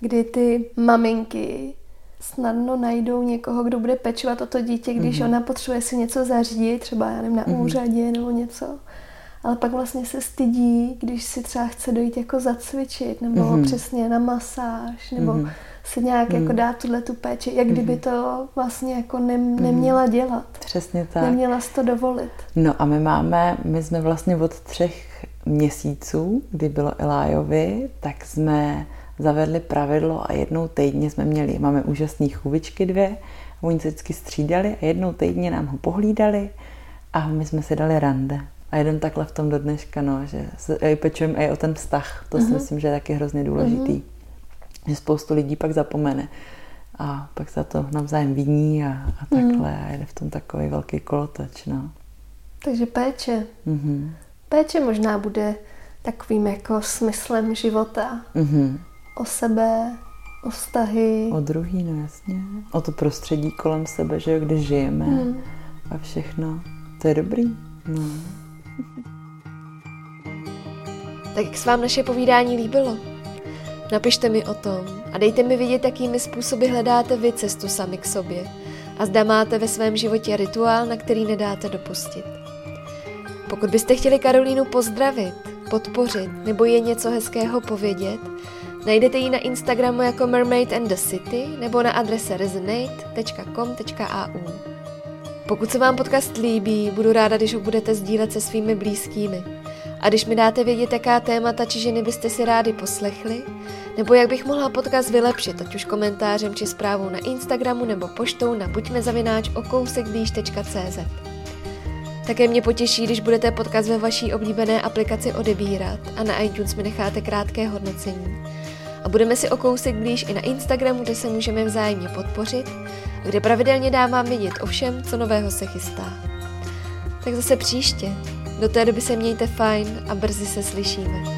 kdy ty maminky snadno najdou někoho, kdo bude pečovat o to dítě, když mm-hmm. ona potřebuje si něco zařídit, třeba já nevím, na mm-hmm. úřadě nebo něco. Ale pak vlastně se stydí, když si třeba chce dojít jako zacvičit, nebo mm-hmm. přesně na masáž, nebo mm-hmm. si nějak mm-hmm. jako mhm. dát tuhle tu péči, jak kdyby mm-hmm. to vlastně jako ne, mhm. neměla dělat. Přesně tak. Neměla si to dovolit. No a my máme, my jsme vlastně od třech měsíců, kdy bylo Elájovi, tak jsme zavedli pravidlo a jednou týdně jsme měli, máme úžasné chůvičky dvě, oni se vždycky střídali a jednou týdně nám ho pohlídali a my jsme si dali rande. A jeden takhle v tom do dneška, no, že pečujeme i o ten vztah. To uh-huh. si mhm. myslím, že je taky hrozně důležitý. Uh-huh. Že spoustu lidí pak zapomene. A pak se to navzájem viní a, a takhle. Uh-huh. A jde v tom takový velký kolotoč, no. Takže péče. Mm-hmm. Péče možná bude takovým jako smyslem života. Mm-hmm. O sebe, o vztahy. O druhý, no jasně. O to prostředí kolem sebe, že jo, kde žijeme Hmm. a všechno. To je dobrý. No. Tak jak se vám naše povídání líbilo? Napište mi o tom a dejte mi vědět, jakými způsoby hledáte vy cestu sami k sobě a zda máte ve svém životě rituál, na který nedáte dopustit. Pokud byste chtěli Karolínu pozdravit, podpořit nebo je něco hezkého povědět, najdete ji na Instagramu jako Mermaid and the City nebo na adrese resonate.com.au. Pokud se vám podcast líbí, budu ráda, když ho budete sdílet se svými blízkými. A když mi dáte vědět, jaká témata či ženy byste si rádi poslechli, nebo jak bych mohla podcast vylepšit, ať už komentářem či zprávou na Instagramu nebo poštou na buďmezavináč.okousekblíž.cz. Také mě potěší, když budete podcast ve vaší oblíbené aplikaci odebírat a na iTunes mi necháte krátké hodnocení. A budeme si o kousek blíž i na Instagramu, kde se můžeme vzájemně podpořit a kde pravidelně dávám vědět o všem, co nového se chystá. Tak zase příště. Do té doby se mějte fajn a brzy se slyšíme.